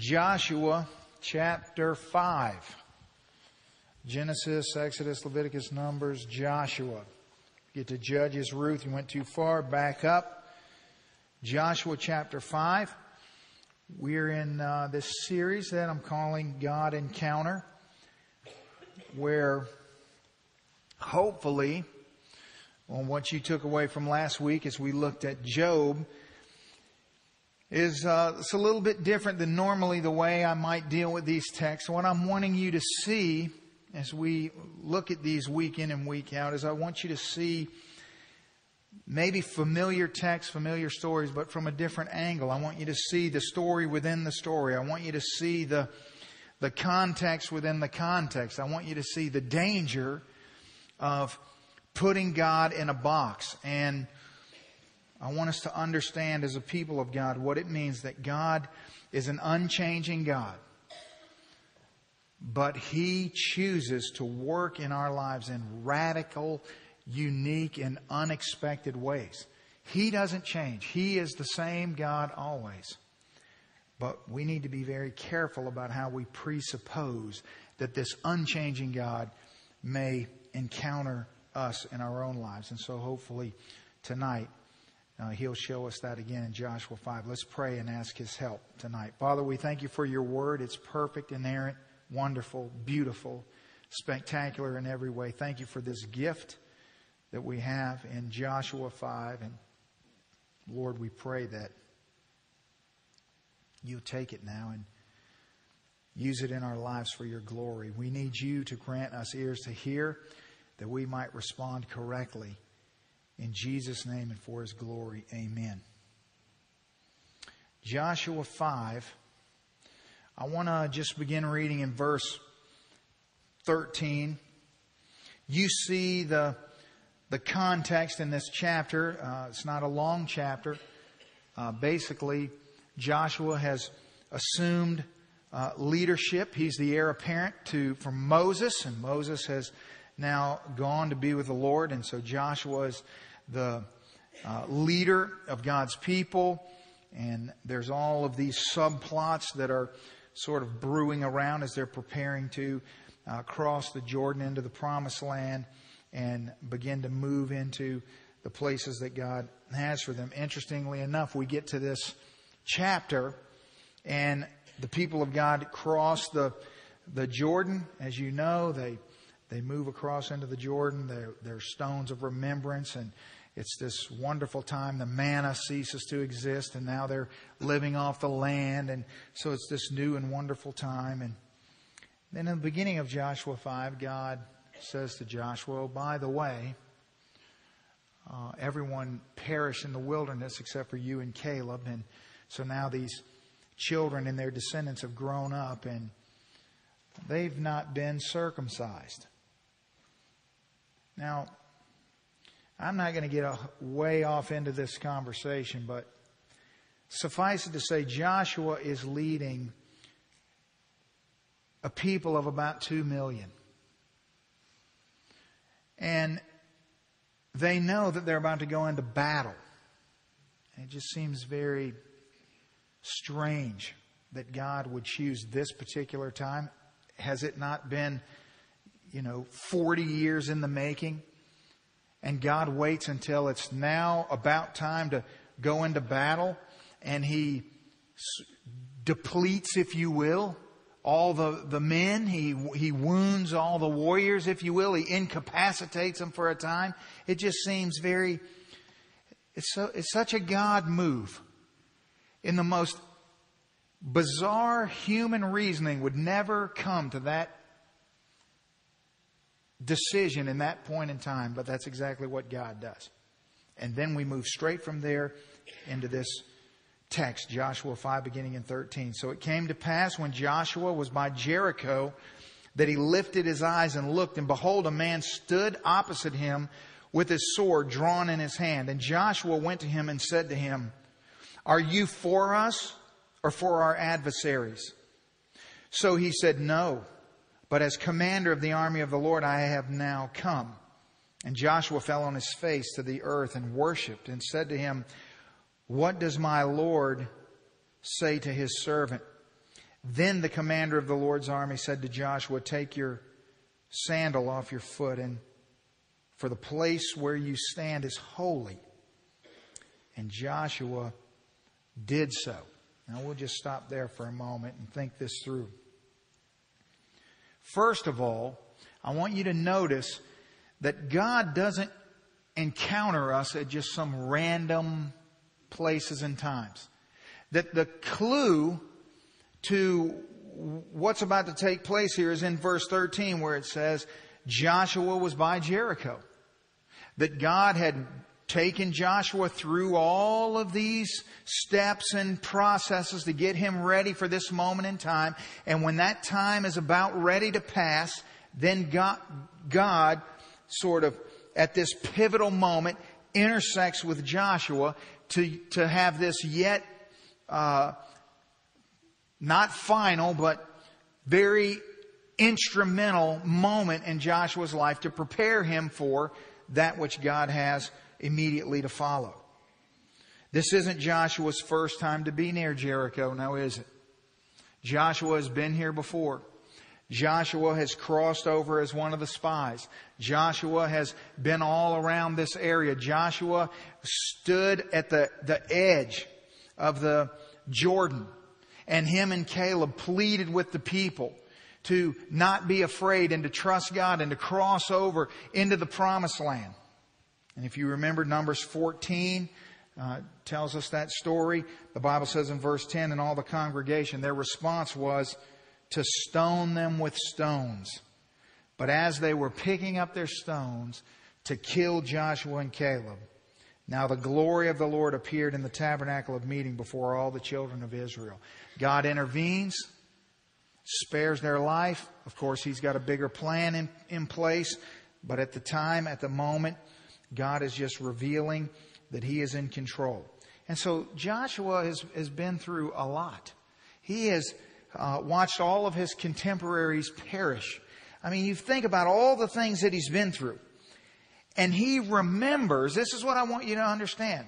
Joshua chapter 5. Genesis, Exodus, Leviticus, Numbers, Joshua. Get to Judges, Ruth, you went too far, back up. Joshua chapter 5. We're in uh, this series that I'm calling God Encounter, where hopefully, on what you took away from last week as we looked at Job, is uh, it's a little bit different than normally the way I might deal with these texts. What I'm wanting you to see as we look at these week in and week out is I want you to see maybe familiar texts, familiar stories, but from a different angle. I want you to see the story within the story. I want you to see the the context within the context. I want you to see the danger of putting God in a box and I want us to understand as a people of God what it means that God is an unchanging God. But He chooses to work in our lives in radical, unique, and unexpected ways. He doesn't change. He is the same God always. But we need to be very careful about how we presuppose that this unchanging God may encounter us in our own lives. And so hopefully tonight uh, he'll show us that again in Joshua 5. Let's pray and ask his help tonight. Father, we thank you for your word. It's perfect, inerrant, wonderful, beautiful, spectacular in every way. Thank you for this gift that we have in Joshua 5. And Lord, we pray that you'll take it now and use it in our lives for your glory. We need you to grant us ears to hear that we might respond correctly in Jesus' name and for his glory, amen. Joshua 5. I want to just begin reading in verse 13. You see the, the context in this chapter. Uh, it's not a long chapter. Uh, basically, Joshua has assumed uh, leadership. He's the heir apparent to from Moses, and Moses has now gone to be with the Lord, and so Joshua is the uh, leader of God's people. And there's all of these subplots that are sort of brewing around as they're preparing to uh, cross the Jordan into the promised land and begin to move into the places that God has for them. Interestingly enough, we get to this chapter and the people of God cross the, the Jordan. As you know, they, they move across into the Jordan. They're, they're stones of remembrance and it's this wonderful time. The manna ceases to exist, and now they're living off the land. And so it's this new and wonderful time. And then in the beginning of Joshua 5, God says to Joshua, oh, by the way, uh, everyone perished in the wilderness except for you and Caleb. And so now these children and their descendants have grown up and they've not been circumcised. Now, I'm not going to get way off into this conversation, but suffice it to say, Joshua is leading a people of about two million. And they know that they're about to go into battle. it just seems very strange that God would choose this particular time. Has it not been, you know, 40 years in the making? And God waits until it's now about time to go into battle and he depletes, if you will, all the, the men. He, he wounds all the warriors, if you will. He incapacitates them for a time. It just seems very, it's, so, it's such a God move. In the most bizarre human reasoning would never come to that decision in that point in time, but that's exactly what God does. And then we move straight from there into this text, Joshua 5, beginning in 13. So it came to pass when Joshua was by Jericho that he lifted his eyes and looked, and behold, a man stood opposite him with his sword drawn in his hand. And Joshua went to him and said to him, Are you for us or for our adversaries? So he said, No but as commander of the army of the Lord, I have now come. And Joshua fell on his face to the earth and worshiped and said to him, What does my Lord say to his servant? Then the commander of the Lord's army said to Joshua, Take your sandal off your foot, and for the place where you stand is holy. And Joshua did so. Now we'll just stop there for a moment and think this through. First of all, I want you to notice that God doesn't encounter us at just some random places and times. That the clue to what's about to take place here is in verse 13 where it says Joshua was by Jericho. That God had taken Joshua through all of these steps and processes to get him ready for this moment in time. And when that time is about ready to pass, then God, God sort of at this pivotal moment intersects with Joshua to, to have this yet, uh, not final, but very instrumental moment in Joshua's life to prepare him for that which God has immediately to follow. This isn't Joshua's first time to be near Jericho, now is it? Joshua has been here before. Joshua has crossed over as one of the spies. Joshua has been all around this area. Joshua stood at the, the edge of the Jordan and him and Caleb pleaded with the people to not be afraid and to trust God and to cross over into the promised land. And if you remember Numbers 14, uh, tells us that story. The Bible says in verse 10, and all the congregation, their response was, to stone them with stones. But as they were picking up their stones to kill Joshua and Caleb, now the glory of the Lord appeared in the tabernacle of meeting before all the children of Israel. God intervenes, spares their life. Of course, He's got a bigger plan in, in place, but at the time, at the moment, God is just revealing that He is in control. And so Joshua has, has been through a lot. He has uh, watched all of his contemporaries perish. I mean, you think about all the things that he's been through. And he remembers, this is what I want you to understand.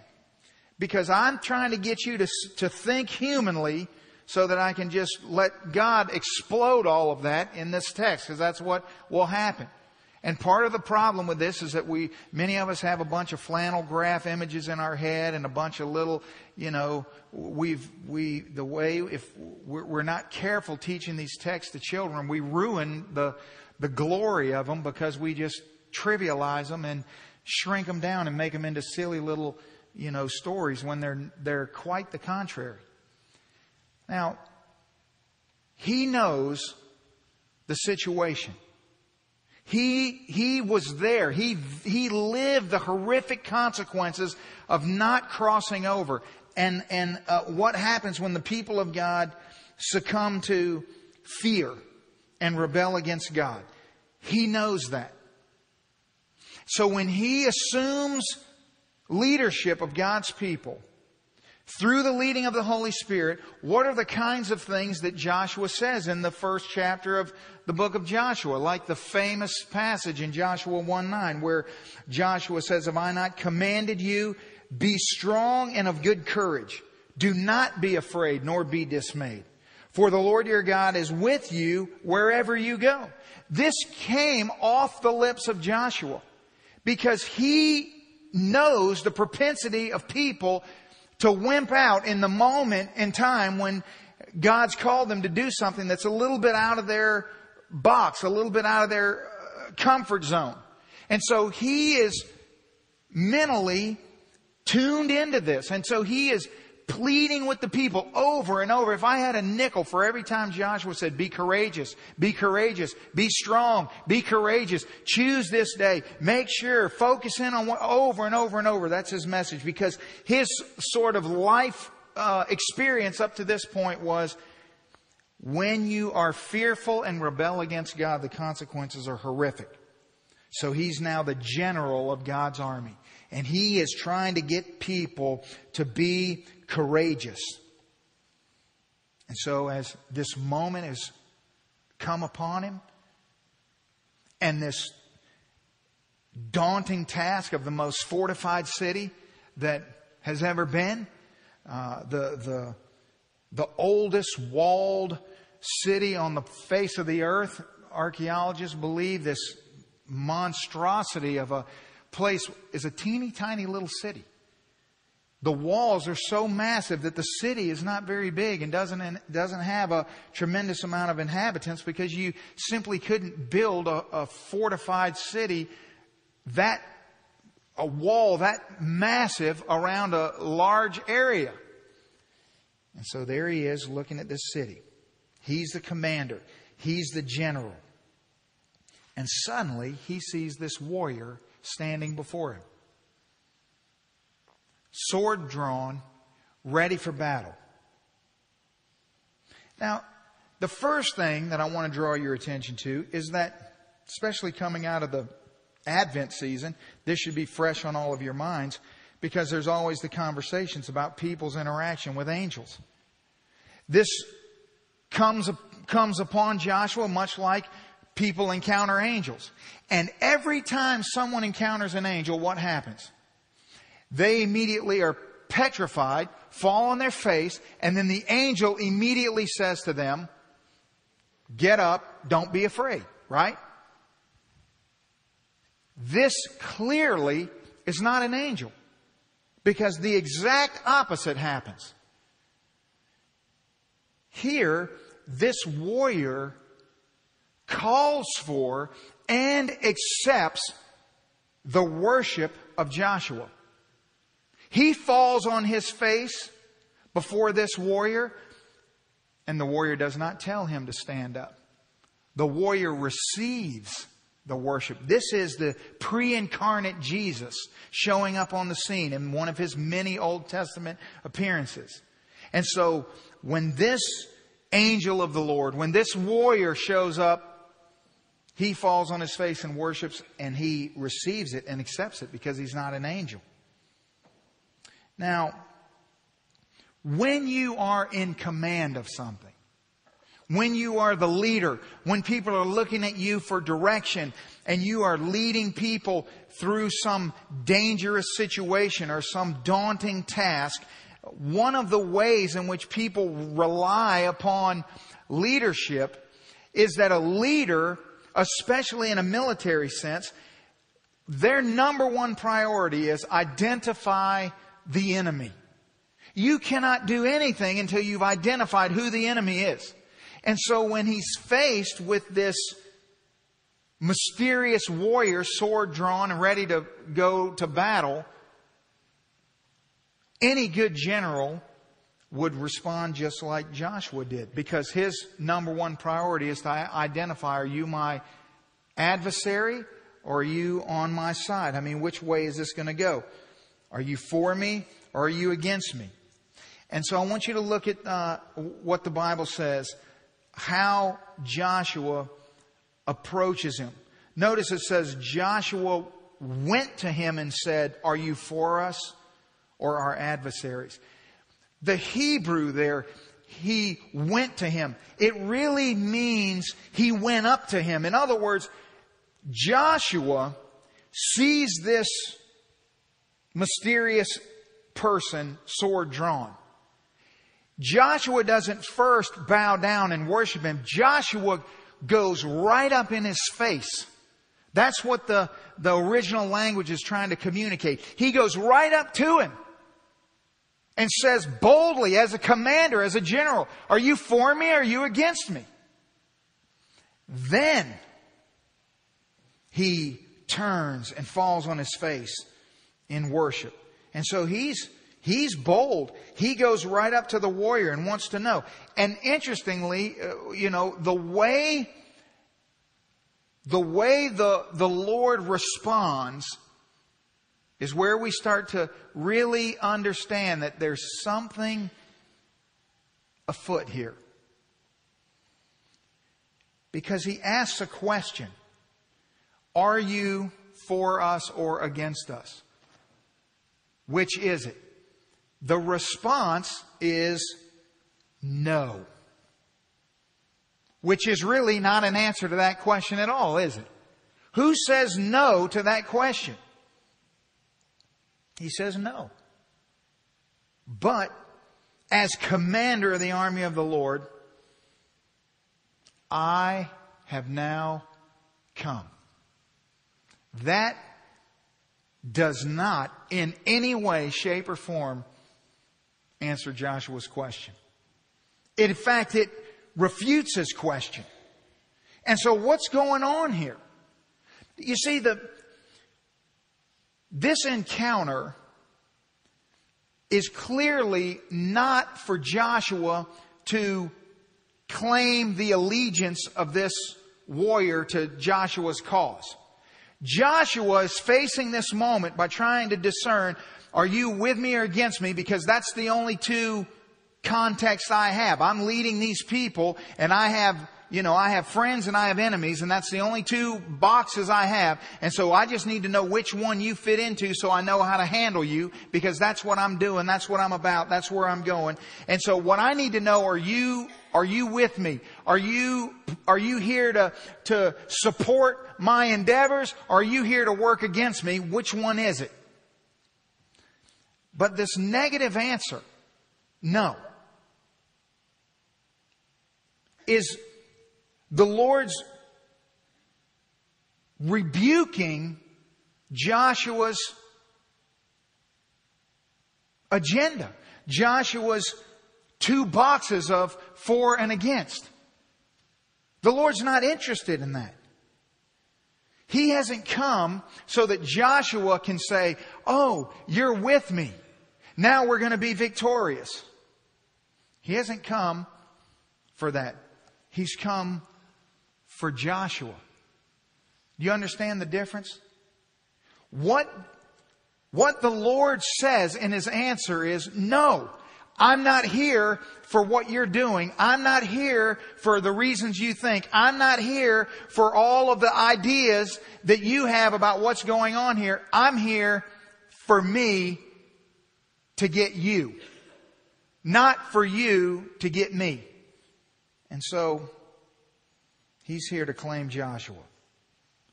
Because I'm trying to get you to, to think humanly so that I can just let God explode all of that in this text, because that's what will happen. And part of the problem with this is that we, many of us have a bunch of flannel graph images in our head and a bunch of little, you know, we've, we, the way, if we're not careful teaching these texts to children, we ruin the, the glory of them because we just trivialize them and shrink them down and make them into silly little, you know, stories when they're, they're quite the contrary. Now, he knows the situation. He, he was there. He, he lived the horrific consequences of not crossing over. And, and uh, what happens when the people of God succumb to fear and rebel against God. He knows that. So when he assumes leadership of God's people, through the leading of the Holy Spirit, what are the kinds of things that Joshua says in the first chapter of the book of Joshua? Like the famous passage in Joshua 1 9, where Joshua says, Have I not commanded you? Be strong and of good courage. Do not be afraid nor be dismayed. For the Lord your God is with you wherever you go. This came off the lips of Joshua because he knows the propensity of people to wimp out in the moment in time when God's called them to do something that's a little bit out of their box, a little bit out of their uh, comfort zone. And so he is mentally tuned into this. And so he is pleading with the people over and over. If I had a nickel for every time Joshua said, be courageous, be courageous, be strong, be courageous, choose this day, make sure, focus in on what, over and over and over. That's his message because his sort of life uh, experience up to this point was when you are fearful and rebel against God, the consequences are horrific. So he's now the general of God's army. And he is trying to get people to be courageous. And so, as this moment has come upon him, and this daunting task of the most fortified city that has ever been, uh, the, the, the oldest walled city on the face of the earth. Archaeologists believe this monstrosity of a place is a teeny tiny little city. The walls are so massive that the city is not very big and doesn't, doesn't have a tremendous amount of inhabitants because you simply couldn't build a, a fortified city that, a wall that massive around a large area. And so there he is looking at this city. He's the commander. He's the general. And suddenly he sees this warrior standing before him sword drawn, ready for battle. Now, the first thing that I want to draw your attention to is that, especially coming out of the Advent season, this should be fresh on all of your minds because there's always the conversations about people's interaction with angels. This comes, comes upon Joshua much like people encounter angels. And every time someone encounters an angel, what happens? They immediately are petrified, fall on their face, and then the angel immediately says to them, get up, don't be afraid, right? This clearly is not an angel because the exact opposite happens. Here, this warrior calls for and accepts the worship of Joshua. He falls on his face before this warrior, and the warrior does not tell him to stand up. The warrior receives the worship. This is the pre-incarnate Jesus showing up on the scene in one of his many Old Testament appearances. And so when this angel of the Lord, when this warrior shows up, he falls on his face and worships and he receives it and accepts it because he's not an angel. Now, when you are in command of something, when you are the leader, when people are looking at you for direction and you are leading people through some dangerous situation or some daunting task, one of the ways in which people rely upon leadership is that a leader, especially in a military sense, their number one priority is identify the enemy. You cannot do anything until you've identified who the enemy is. And so when he's faced with this mysterious warrior, sword drawn and ready to go to battle, any good general would respond just like Joshua did because his number one priority is to identify are you my adversary or are you on my side? I mean, which way is this going to go? Are you for me or are you against me? And so I want you to look at uh, what the Bible says, how Joshua approaches him. Notice it says Joshua went to him and said, Are you for us or our adversaries? The Hebrew there, he went to him. It really means he went up to him. In other words, Joshua sees this mysterious person, sword drawn. Joshua doesn't first bow down and worship him. Joshua goes right up in his face. That's what the, the original language is trying to communicate. He goes right up to him and says boldly as a commander, as a general, are you for me or are you against me? Then he turns and falls on his face in worship. And so he's, he's bold. He goes right up to the warrior and wants to know. And interestingly, uh, you know, the way, the way the, the Lord responds is where we start to really understand that there's something afoot here. Because he asks a question. Are you for us or against us? Which is it? The response is no. Which is really not an answer to that question at all, is it? Who says no to that question? He says no. But as commander of the army of the Lord, I have now come. That does not in any way, shape, or form answer Joshua's question. In fact, it refutes his question. And so what's going on here? You see, the, this encounter is clearly not for Joshua to claim the allegiance of this warrior to Joshua's cause. Joshua is facing this moment by trying to discern, are you with me or against me? Because that's the only two contexts I have. I'm leading these people and I have you know, I have friends and I have enemies and that's the only two boxes I have. And so I just need to know which one you fit into so I know how to handle you because that's what I'm doing. That's what I'm about. That's where I'm going. And so what I need to know are you, are you with me? Are you, are you here to, to support my endeavors? Are you here to work against me? Which one is it? But this negative answer, no, is the Lord's rebuking Joshua's agenda. Joshua's two boxes of for and against. The Lord's not interested in that. He hasn't come so that Joshua can say, Oh, you're with me. Now we're going to be victorious. He hasn't come for that. He's come for Joshua. Do you understand the difference? What, what the Lord says in his answer is, no, I'm not here for what you're doing. I'm not here for the reasons you think. I'm not here for all of the ideas that you have about what's going on here. I'm here for me to get you. Not for you to get me. And so, He's here to claim Joshua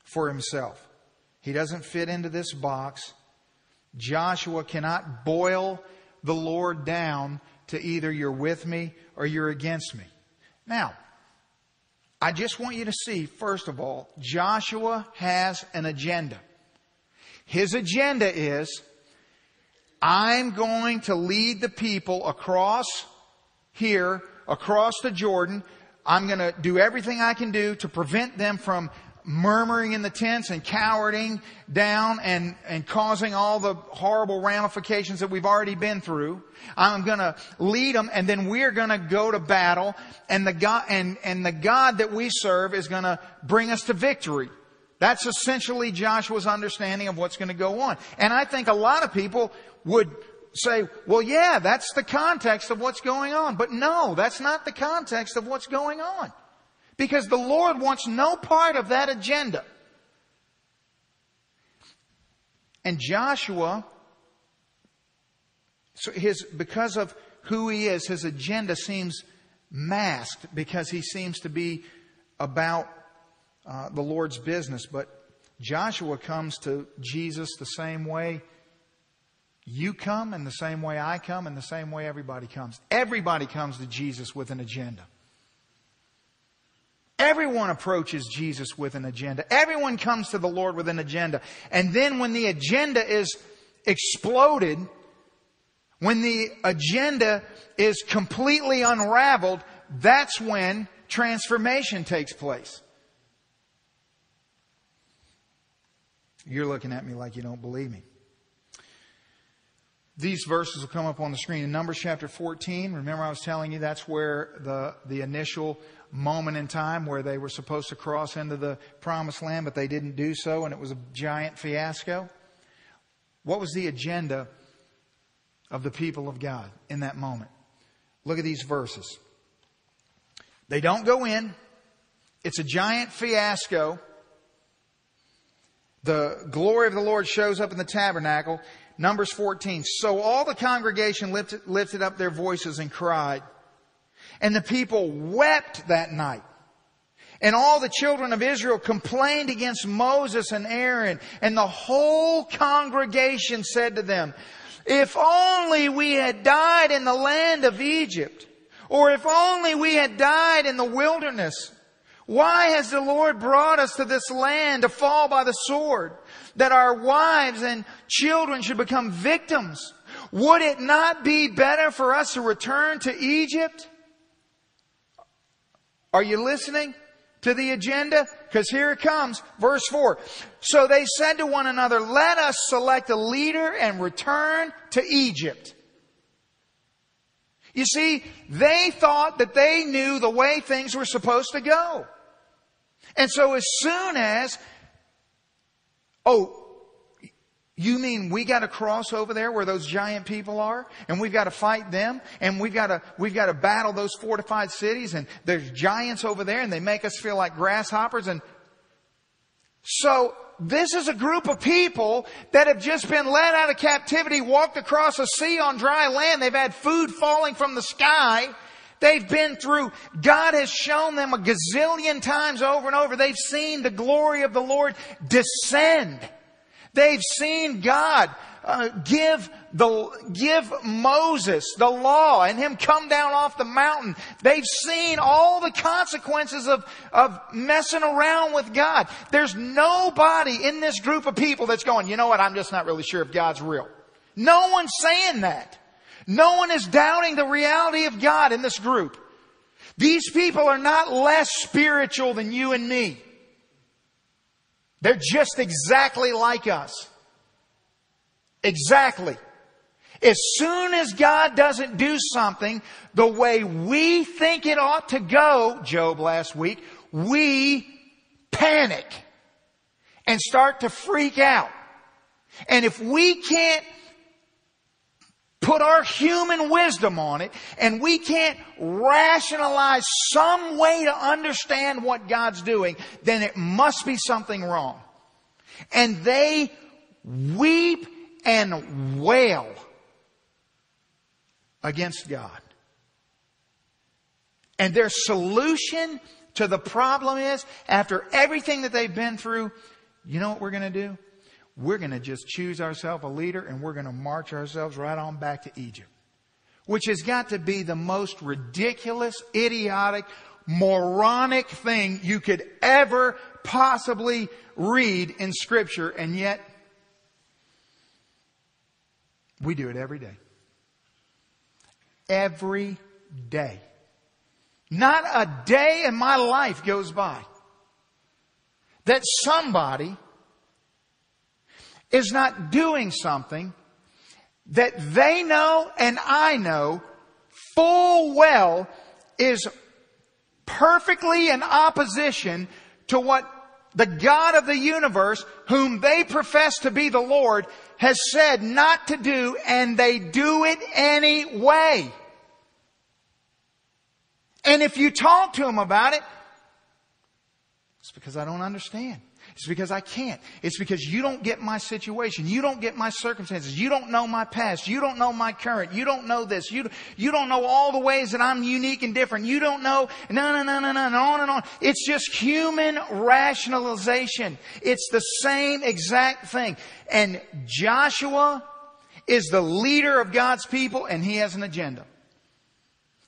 for himself. He doesn't fit into this box. Joshua cannot boil the Lord down to either you're with me or you're against me. Now, I just want you to see, first of all, Joshua has an agenda. His agenda is, I'm going to lead the people across here, across the Jordan, I'm going to do everything I can do to prevent them from murmuring in the tents and cowering down and, and causing all the horrible ramifications that we've already been through. I'm gonna lead them and then we're gonna go to battle and the God, and, and the God that we serve is gonna bring us to victory. That's essentially Joshua's understanding of what's gonna go on. And I think a lot of people would say, well, yeah, that's the context of what's going on. But no, that's not the context of what's going on. Because the Lord wants no part of that agenda. And Joshua, so his, because of who he is, his agenda seems masked because he seems to be about uh, the Lord's business. But Joshua comes to Jesus the same way you come in the same way I come, in the same way everybody comes. Everybody comes to Jesus with an agenda. Everyone approaches Jesus with an agenda. Everyone comes to the Lord with an agenda. And then when the agenda is exploded, when the agenda is completely unraveled, that's when transformation takes place. You're looking at me like you don't believe me. These verses will come up on the screen. In Numbers chapter 14, remember I was telling you that's where the, the initial moment in time where they were supposed to cross into the promised land, but they didn't do so, and it was a giant fiasco. What was the agenda of the people of God in that moment? Look at these verses. They don't go in. It's a giant fiasco. The glory of the Lord shows up in the tabernacle. Numbers 14. So all the congregation lifted, lifted up their voices and cried. And the people wept that night. And all the children of Israel complained against Moses and Aaron. And the whole congregation said to them, if only we had died in the land of Egypt, or if only we had died in the wilderness, Why has the Lord brought us to this land to fall by the sword, that our wives and children should become victims? Would it not be better for us to return to Egypt? Are you listening to the agenda? Because here it comes, verse 4. So they said to one another, let us select a leader and return to Egypt. You see, they thought that they knew the way things were supposed to go. And so as soon as, oh, you mean we got to cross over there where those giant people are and we've got to fight them and we've got to, we've got to battle those fortified cities and there's giants over there and they make us feel like grasshoppers and so this is a group of people that have just been led out of captivity, walked across a sea on dry land. They've had food falling from the sky. They've been through, God has shown them a gazillion times over and over. They've seen the glory of the Lord descend. They've seen God uh, give the give Moses the law and him come down off the mountain. They've seen all the consequences of of messing around with God. There's nobody in this group of people that's going, you know what? I'm just not really sure if God's real. No one's saying that. No one is doubting the reality of God in this group. These people are not less spiritual than you and me. They're just exactly like us. Exactly. As soon as God doesn't do something the way we think it ought to go, Job last week, we panic and start to freak out. And if we can't put our human wisdom on it and we can't rationalize some way to understand what God's doing, then it must be something wrong. And they weep and wail against God. And their solution to the problem is, after everything that they've been through, you know what we're going to do? We're going to just choose ourselves a leader and we're going to march ourselves right on back to Egypt. Which has got to be the most ridiculous, idiotic, moronic thing you could ever possibly read in scripture and yet we do it every day. Every day. Not a day in my life goes by that somebody is not doing something that they know and I know full well is perfectly in opposition to what the God of the universe, whom they profess to be the Lord, has said not to do, and they do it anyway. And if you talk to them about it, it's because I don't understand. It's because I can't. It's because you don't get my situation. You don't get my circumstances. You don't know my past. You don't know my current. You don't know this. You, you don't know all the ways that I'm unique and different. You don't know, no, no, no, no, no, and on and on. It's just human rationalization. It's the same exact thing. And Joshua is the leader of God's people and he has an agenda.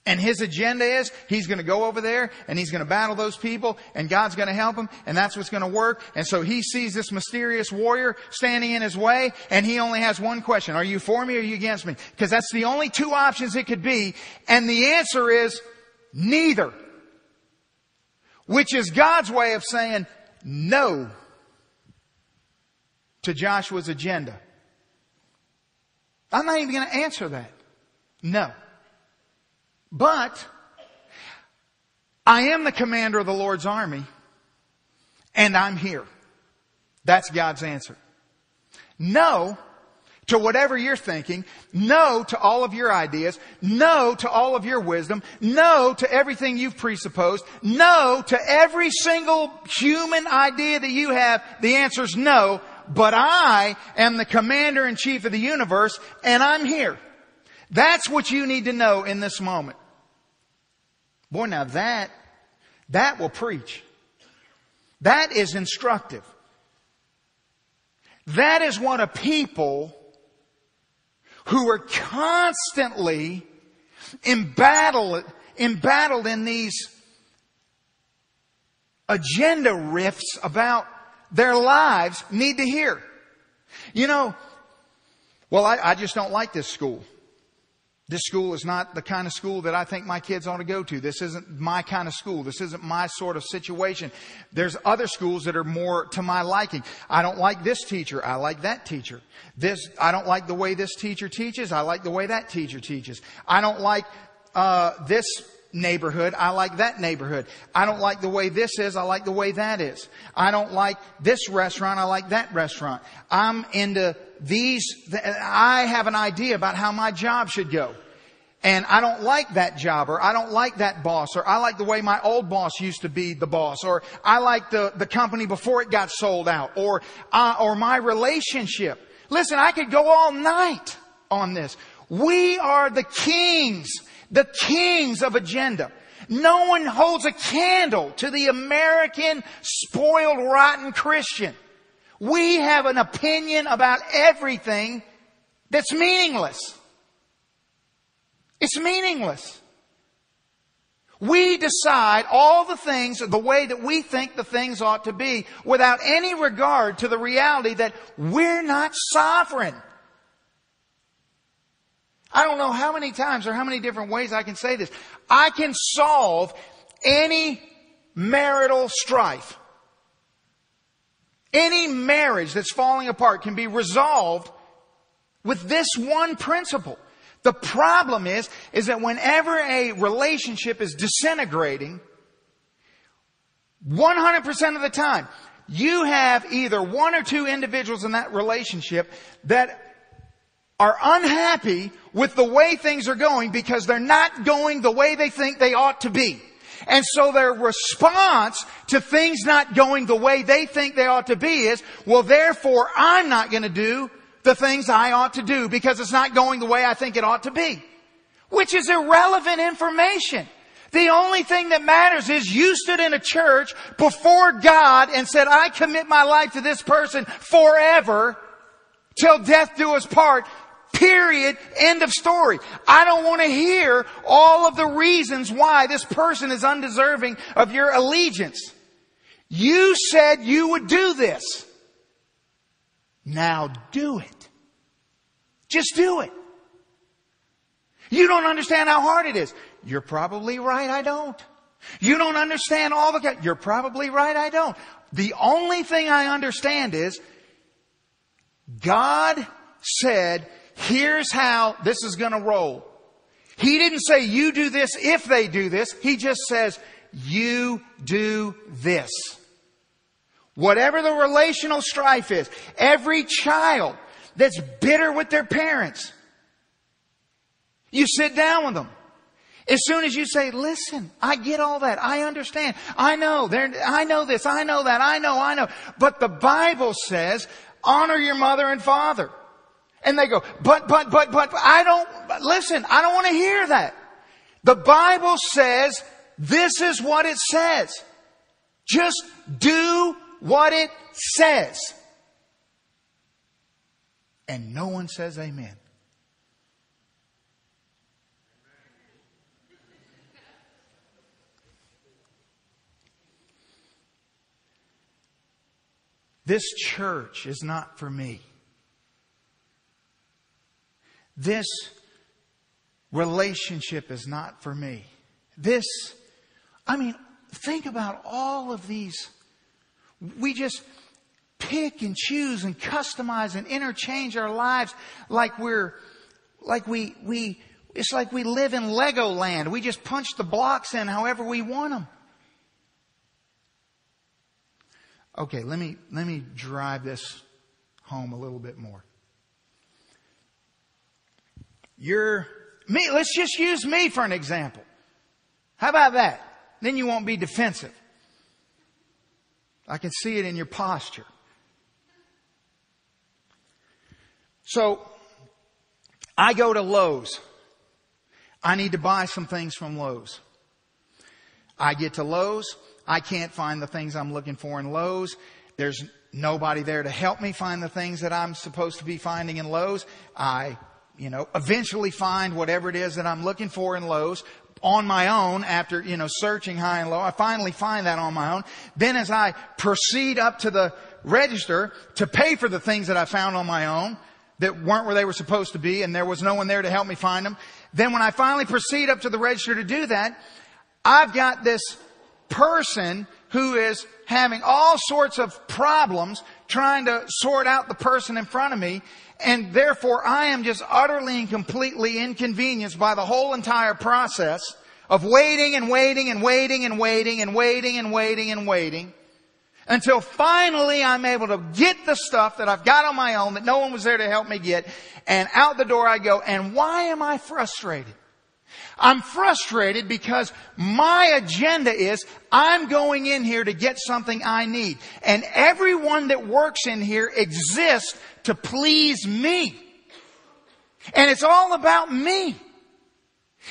And his agenda is he's going to go over there and he's going to battle those people and God's going to help him and that's what's going to work. And so he sees this mysterious warrior standing in his way and he only has one question. Are you for me or are you against me? Because that's the only two options it could be. And the answer is neither. Which is God's way of saying no to Joshua's agenda. I'm not even going to answer that. No. But I am the commander of the Lord's army and I'm here. That's God's answer. No to whatever you're thinking. No to all of your ideas. No to all of your wisdom. No to everything you've presupposed. No to every single human idea that you have. The answer is no. But I am the commander in chief of the universe and I'm here. That's what you need to know in this moment. Boy, now that, that will preach. That is instructive. That is what a people who are constantly embattled, embattled in these agenda riffs about their lives need to hear. You know, well, I, I just don't like this school. This school is not the kind of school that I think my kids ought to go to. This isn't my kind of school. This isn't my sort of situation. There's other schools that are more to my liking. I don't like this teacher. I like that teacher. This, I don't like the way this teacher teaches. I like the way that teacher teaches. I don't like, uh, this neighborhood. I like that neighborhood. I don't like the way this is. I like the way that is. I don't like this restaurant. I like that restaurant. I'm into these. I have an idea about how my job should go. And I don't like that job or I don't like that boss or I like the way my old boss used to be the boss or I like the, the company before it got sold out or, uh, or my relationship. Listen, I could go all night on this. We are the kings the kings of agenda. No one holds a candle to the American spoiled rotten Christian. We have an opinion about everything that's meaningless. It's meaningless. We decide all the things the way that we think the things ought to be without any regard to the reality that we're not sovereign. I don't know how many times or how many different ways I can say this. I can solve any marital strife. Any marriage that's falling apart can be resolved with this one principle. The problem is, is that whenever a relationship is disintegrating, 100% of the time, you have either one or two individuals in that relationship that are unhappy with the way things are going because they're not going the way they think they ought to be. And so their response to things not going the way they think they ought to be is, well therefore I'm not going to do the things I ought to do because it's not going the way I think it ought to be. Which is irrelevant information. The only thing that matters is you stood in a church before God and said, I commit my life to this person forever till death do us part. Period. End of story. I don't want to hear all of the reasons why this person is undeserving of your allegiance. You said you would do this. Now do it. Just do it. You don't understand how hard it is. You're probably right, I don't. You don't understand all the, you're probably right, I don't. The only thing I understand is God said here's how this is going to roll. He didn't say you do this if they do this. He just says you do this. Whatever the relational strife is, every child that's bitter with their parents, you sit down with them. As soon as you say, listen, I get all that. I understand. I know. I know this. I know that. I know. I know. But the Bible says, honor your mother and father. And they go, but, but, but, but, I don't, listen, I don't want to hear that. The Bible says this is what it says. Just do what it says. And no one says amen. This church is not for me. This relationship is not for me. This, I mean, think about all of these. We just pick and choose and customize and interchange our lives like we're, like we, we, it's like we live in Lego land. We just punch the blocks in however we want them. Okay, let me, let me drive this home a little bit more. You're me. Let's just use me for an example. How about that? Then you won't be defensive. I can see it in your posture. So, I go to Lowe's. I need to buy some things from Lowe's. I get to Lowe's. I can't find the things I'm looking for in Lowe's. There's nobody there to help me find the things that I'm supposed to be finding in Lowe's. I you know, eventually find whatever it is that I'm looking for in Lowe's, on my own after, you know, searching high and low. I finally find that on my own. Then as I proceed up to the register to pay for the things that I found on my own that weren't where they were supposed to be and there was no one there to help me find them. Then when I finally proceed up to the register to do that, I've got this person who is having all sorts of problems trying to sort out the person in front of me. And therefore I am just utterly and completely inconvenienced by the whole entire process of waiting and waiting and waiting and waiting and waiting and waiting and waiting until finally I'm able to get the stuff that I've got on my own that no one was there to help me get and out the door I go. And why am I frustrated? I'm frustrated because my agenda is I'm going in here to get something I need. And everyone that works in here exists to please me. And it's all about me.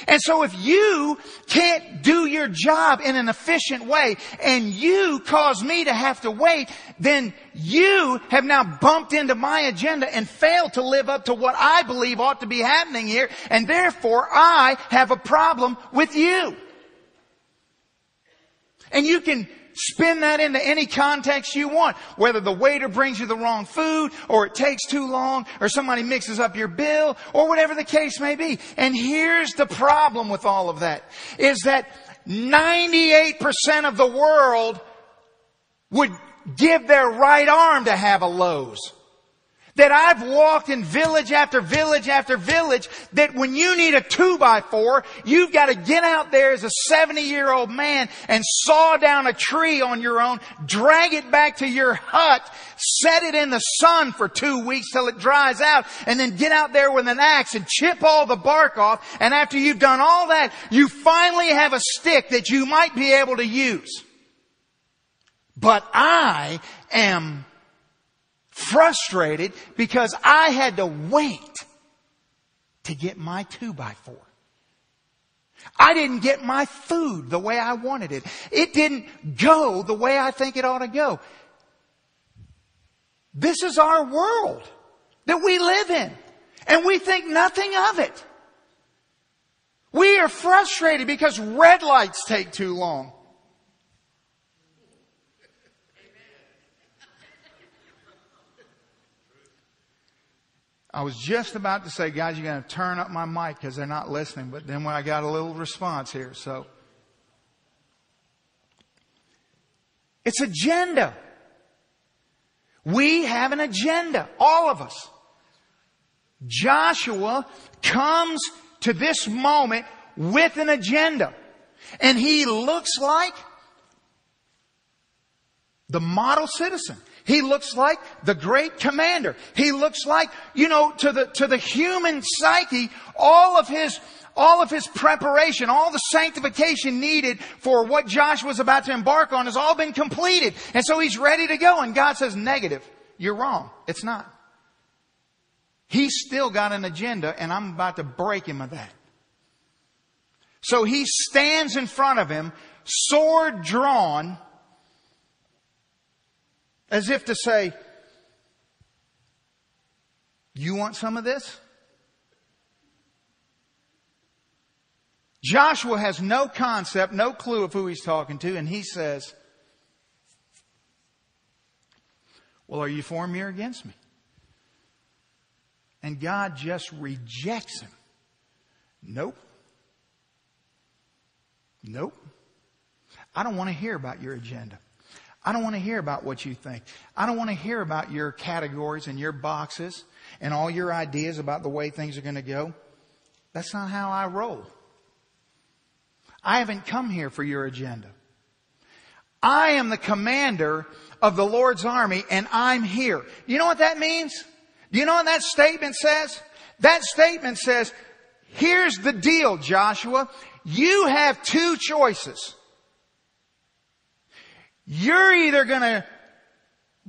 And so if you can't do your job in an efficient way and you cause me to have to wait, then you have now bumped into my agenda and failed to live up to what I believe ought to be happening here. And therefore I have a problem with you. And you can Spin that into any context you want. Whether the waiter brings you the wrong food, or it takes too long, or somebody mixes up your bill, or whatever the case may be. And here's the problem with all of that, is that 98% of the world would give their right arm to have a Lowe's. That I've walked in village after village after village that when you need a two by four, you've got to get out there as a 70 year old man and saw down a tree on your own, drag it back to your hut, set it in the sun for two weeks till it dries out, and then get out there with an axe and chip all the bark off. And after you've done all that, you finally have a stick that you might be able to use. But I am frustrated because I had to wait to get my two by four. I didn't get my food the way I wanted it. It didn't go the way I think it ought to go. This is our world that we live in. And we think nothing of it. We are frustrated because red lights take too long. I was just about to say, guys, you're going to turn up my mic because they're not listening, but then when I got a little response here, so. It's agenda. We have an agenda, all of us. Joshua comes to this moment with an agenda. And he looks like the model citizen. He looks like the great commander. He looks like, you know, to the, to the human psyche, all of his, all of his preparation, all the sanctification needed for what Joshua was about to embark on has all been completed. And so he's ready to go. And God says, negative. You're wrong. It's not. He's still got an agenda and I'm about to break him of that. So he stands in front of him, sword drawn, as if to say, you want some of this? Joshua has no concept, no clue of who he's talking to, and he says, Well, are you for me or against me? And God just rejects him. Nope. Nope. I don't want to hear about your agenda. I don't want to hear about what you think. I don't want to hear about your categories and your boxes and all your ideas about the way things are going to go. That's not how I roll. I haven't come here for your agenda. I am the commander of the Lord's army and I'm here. You know what that means? Do you know what that statement says? That statement says, here's the deal, Joshua. You have two choices. You're either going to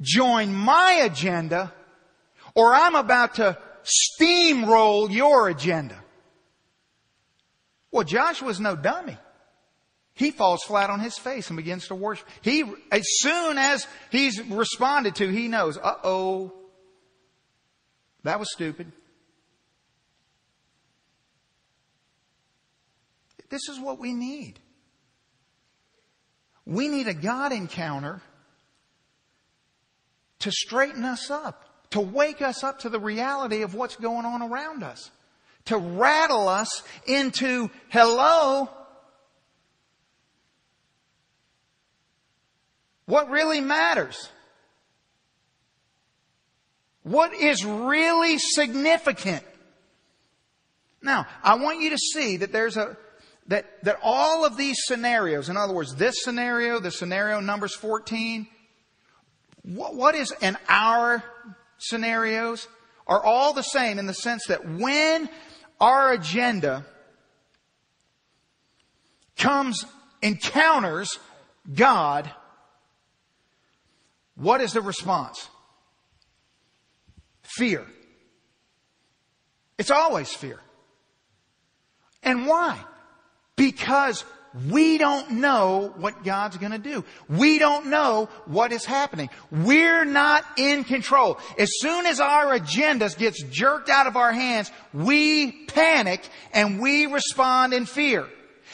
join my agenda or I'm about to steamroll your agenda. Well, Joshua's no dummy. He falls flat on his face and begins to worship. He, as soon as he's responded to, he knows, uh oh, that was stupid. This is what we need. We need a God encounter to straighten us up, to wake us up to the reality of what's going on around us, to rattle us into, hello, what really matters? What is really significant? Now, I want you to see that there's a, that, that all of these scenarios, in other words, this scenario, the scenario numbers 14, what, what is in our scenarios are all the same in the sense that when our agenda comes, encounters God, what is the response? Fear. It's always fear. And why? Because we don't know what God's gonna do. We don't know what is happening. We're not in control. As soon as our agenda gets jerked out of our hands, we panic and we respond in fear.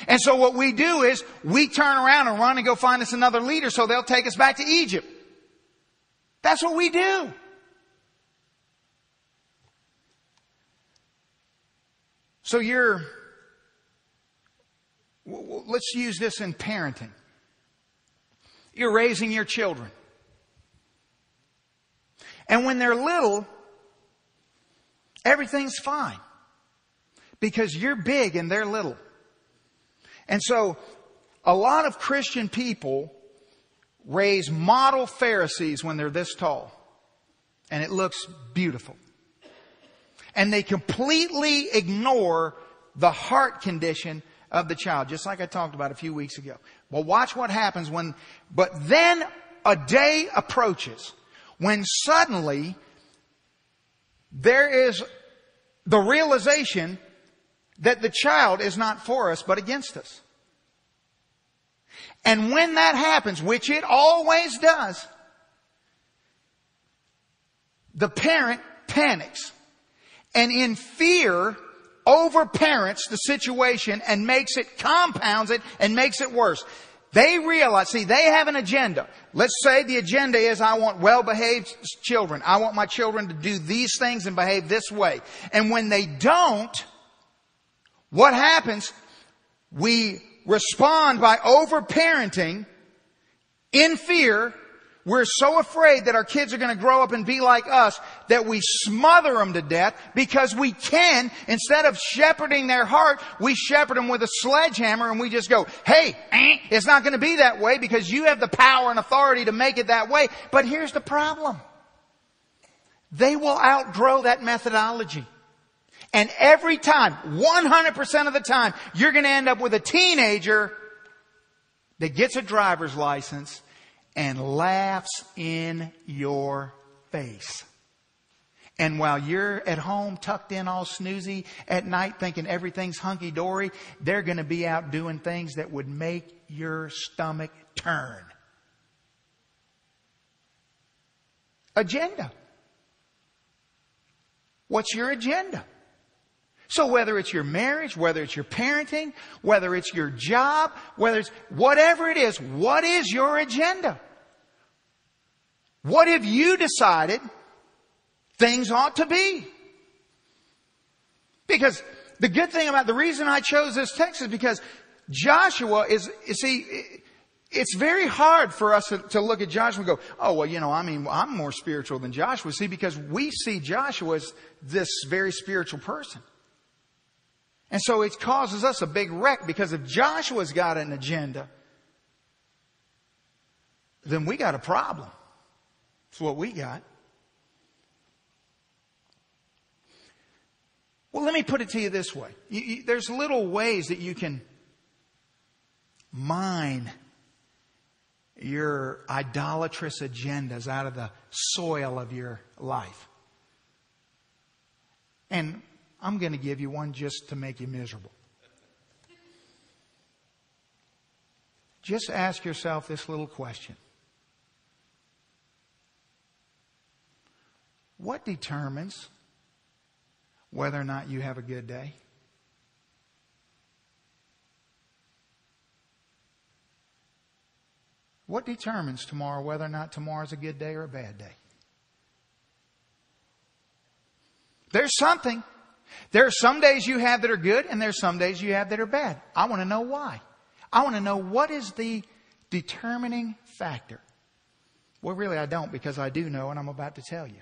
And so what we do is we turn around and run and go find us another leader so they'll take us back to Egypt. That's what we do. So you're Let's use this in parenting. You're raising your children. And when they're little, everything's fine. Because you're big and they're little. And so, a lot of Christian people raise model Pharisees when they're this tall. And it looks beautiful. And they completely ignore the heart condition of the child, just like I talked about a few weeks ago. Well, watch what happens when, but then a day approaches when suddenly there is the realization that the child is not for us, but against us. And when that happens, which it always does, the parent panics. And in fear, over parents the situation and makes it, compounds it and makes it worse. They realize, see, they have an agenda. Let's say the agenda is I want well-behaved children. I want my children to do these things and behave this way. And when they don't, what happens? We respond by over-parenting in fear we're so afraid that our kids are going to grow up and be like us that we smother them to death because we can, instead of shepherding their heart, we shepherd them with a sledgehammer and we just go, hey, eh, it's not going to be that way because you have the power and authority to make it that way. But here's the problem. They will outgrow that methodology. And every time, 100% of the time, you're going to end up with a teenager that gets a driver's license and laughs in your face. And while you're at home tucked in all snoozy at night thinking everything's hunky dory, they're going to be out doing things that would make your stomach turn. Agenda. What's your agenda? So whether it's your marriage, whether it's your parenting, whether it's your job, whether it's whatever it is, what is your agenda? What have you decided things ought to be? Because the good thing about the reason I chose this text is because Joshua is, you see, it's very hard for us to, look at Joshua and go, oh, well, you know, I mean, I'm more spiritual than Joshua. See, because we see Joshua as this very spiritual person. And so it causes us a big wreck because if Joshua's got an agenda, then we got a problem. It's what we got. Well, let me put it to you this way. You, you, there's little ways that you can mine your idolatrous agendas out of the soil of your life. And I'm going to give you one just to make you miserable. Just ask yourself this little question What determines whether or not you have a good day? What determines tomorrow whether or not tomorrow is a good day or a bad day? There's something. There are some days you have that are good and there are some days you have that are bad. I want to know why. I want to know what is the determining factor. Well, really, I don't because I do know and I'm about to tell you.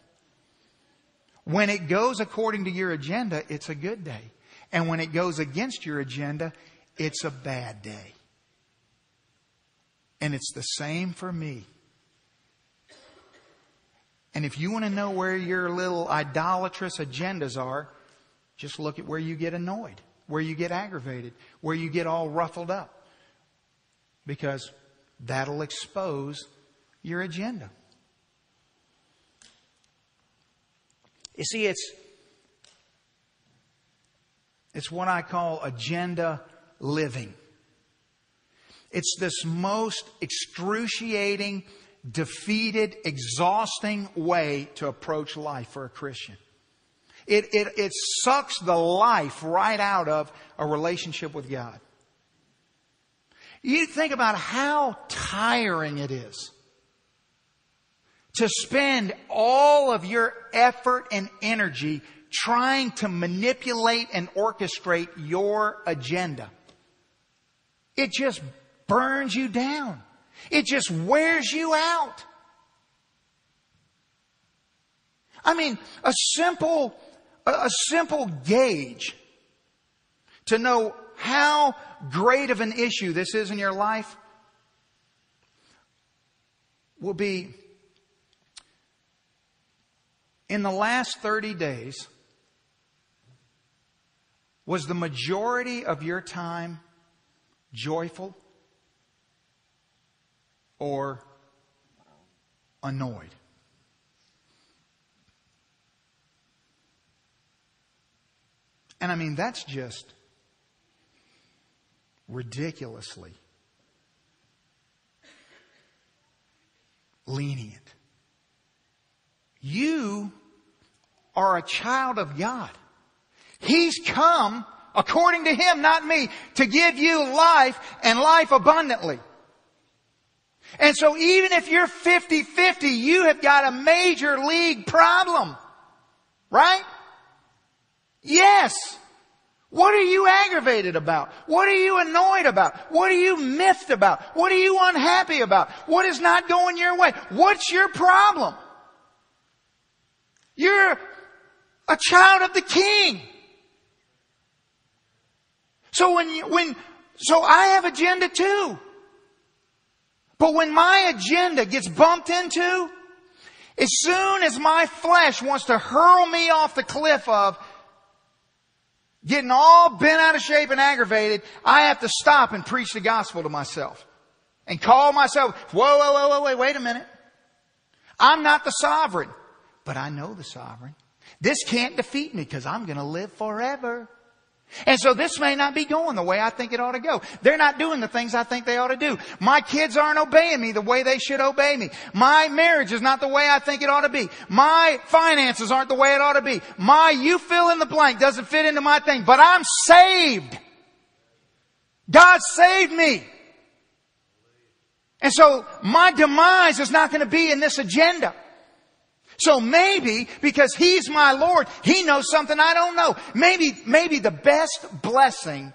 When it goes according to your agenda, it's a good day. And when it goes against your agenda, it's a bad day. And it's the same for me. And if you want to know where your little idolatrous agendas are, just look at where you get annoyed, where you get aggravated, where you get all ruffled up. Because that'll expose your agenda. You see, it's, it's what I call agenda living. It's this most excruciating, defeated, exhausting way to approach life for a Christian. It, it, it sucks the life right out of a relationship with God. You think about how tiring it is to spend all of your effort and energy trying to manipulate and orchestrate your agenda. It just burns you down. It just wears you out. I mean, a simple, a simple gauge to know how great of an issue this is in your life will be in the last 30 days, was the majority of your time joyful or annoyed? And I mean, that's just ridiculously lenient. You are a child of God. He's come, according to Him, not me, to give you life and life abundantly. And so even if you're 50-50, you have got a major league problem. Right? Yes. What are you aggravated about? What are you annoyed about? What are you miffed about? What are you unhappy about? What is not going your way? What's your problem? You're a child of the king. So when when, so I have agenda too. But when my agenda gets bumped into, as soon as my flesh wants to hurl me off the cliff of getting all bent out of shape and aggravated, I have to stop and preach the gospel to myself and call myself, whoa, whoa, whoa, whoa, wait, wait a minute. I'm not the sovereign but I know the sovereign. This can't defeat me because I'm going to live forever. And so this may not be going the way I think it ought to go. They're not doing the things I think they ought to do. My kids aren't obeying me the way they should obey me. My marriage is not the way I think it ought to be. My finances aren't the way it ought to be. My you fill in the blank doesn't fit into my thing, but I'm saved. God saved me. And so my demise is not going to be in this agenda. So maybe because He's my Lord, He knows something I don't know. Maybe, maybe the best blessing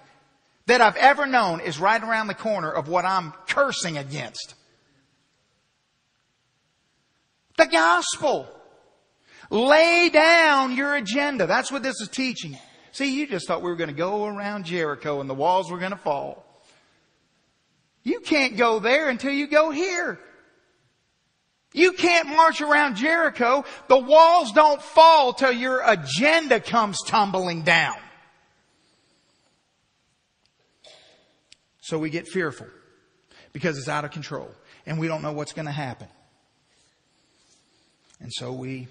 that I've ever known is right around the corner of what I'm cursing against. The gospel. Lay down your agenda. That's what this is teaching. See, you just thought we were going to go around Jericho and the walls were going to fall. You can't go there until you go here. You can't march around Jericho. The walls don't fall till your agenda comes tumbling down. So we get fearful because it's out of control and we don't know what's going to happen. And so we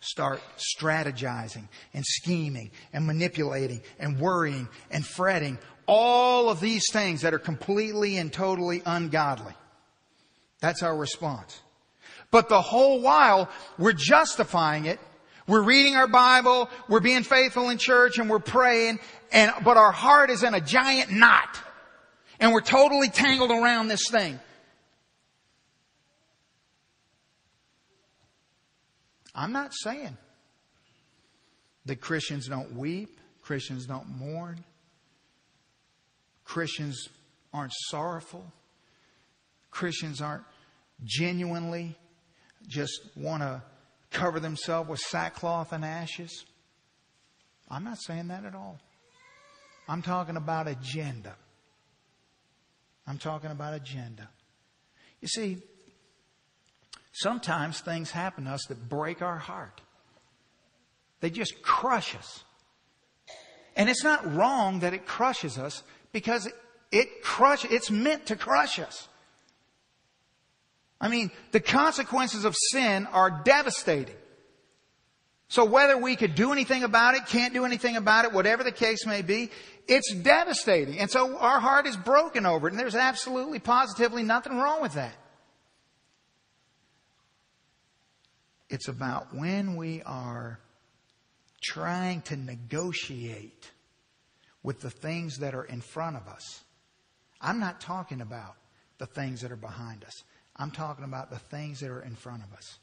start strategizing and scheming and manipulating and worrying and fretting. All of these things that are completely and totally ungodly. That's our response. But the whole while, we're justifying it. We're reading our Bible. We're being faithful in church and we're praying. And, but our heart is in a giant knot. And we're totally tangled around this thing. I'm not saying that Christians don't weep, Christians don't mourn, Christians aren't sorrowful, Christians aren't genuinely just want to cover themselves with sackcloth and ashes. I'm not saying that at all. I'm talking about agenda. I'm talking about agenda. You see, sometimes things happen to us that break our heart. They just crush us. And it's not wrong that it crushes us because it crush, it's meant to crush us. I mean, the consequences of sin are devastating. So whether we could do anything about it, can't do anything about it, whatever the case may be, it's devastating. And so our heart is broken over it, and there's absolutely, positively nothing wrong with that. It's about when we are trying to negotiate with the things that are in front of us. I'm not talking about the things that are behind us. I'm talking about the things that are in front of us.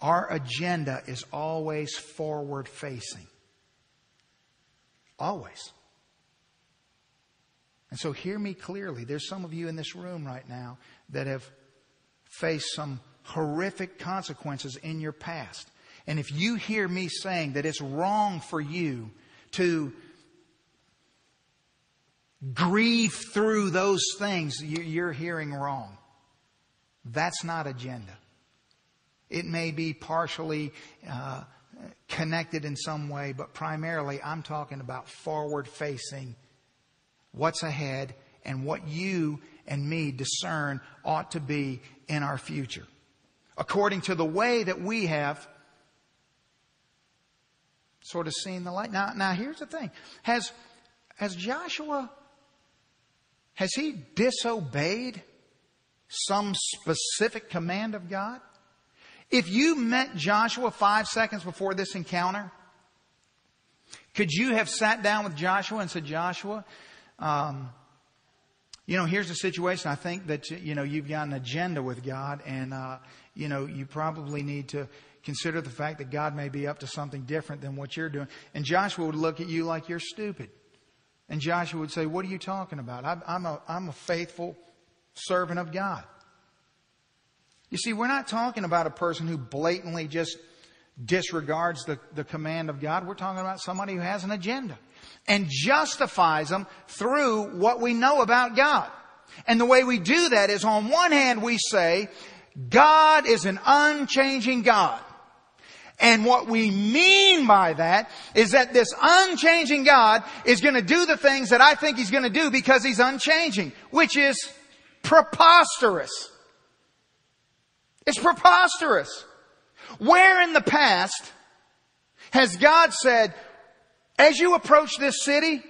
Our agenda is always forward facing. Always. And so hear me clearly. There's some of you in this room right now that have faced some horrific consequences in your past. And if you hear me saying that it's wrong for you to grieve through those things, you're hearing wrong. That's not agenda. It may be partially uh, connected in some way, but primarily I'm talking about forward facing what's ahead and what you and me discern ought to be in our future. According to the way that we have sort of seen the light. Now, now here's the thing. Has, has Joshua, has he disobeyed some specific command of God? If you met Joshua five seconds before this encounter, could you have sat down with Joshua and said, Joshua, um, you know, here's the situation. I think that, you know, you've got an agenda with God and, uh, you know, you probably need to consider the fact that God may be up to something different than what you're doing. And Joshua would look at you like you're stupid. And Joshua would say, what are you talking about? I'm, I'm a, I'm a faithful servant of God. You see, we're not talking about a person who blatantly just disregards the, the command of God. We're talking about somebody who has an agenda and justifies them through what we know about God. And the way we do that is on one hand we say, God is an unchanging God. And what we mean by that is that this unchanging God is going to do the things that I think He's going to do because He's unchanging, which is preposterous. It's preposterous. Where in the past has God said, as you approach this city,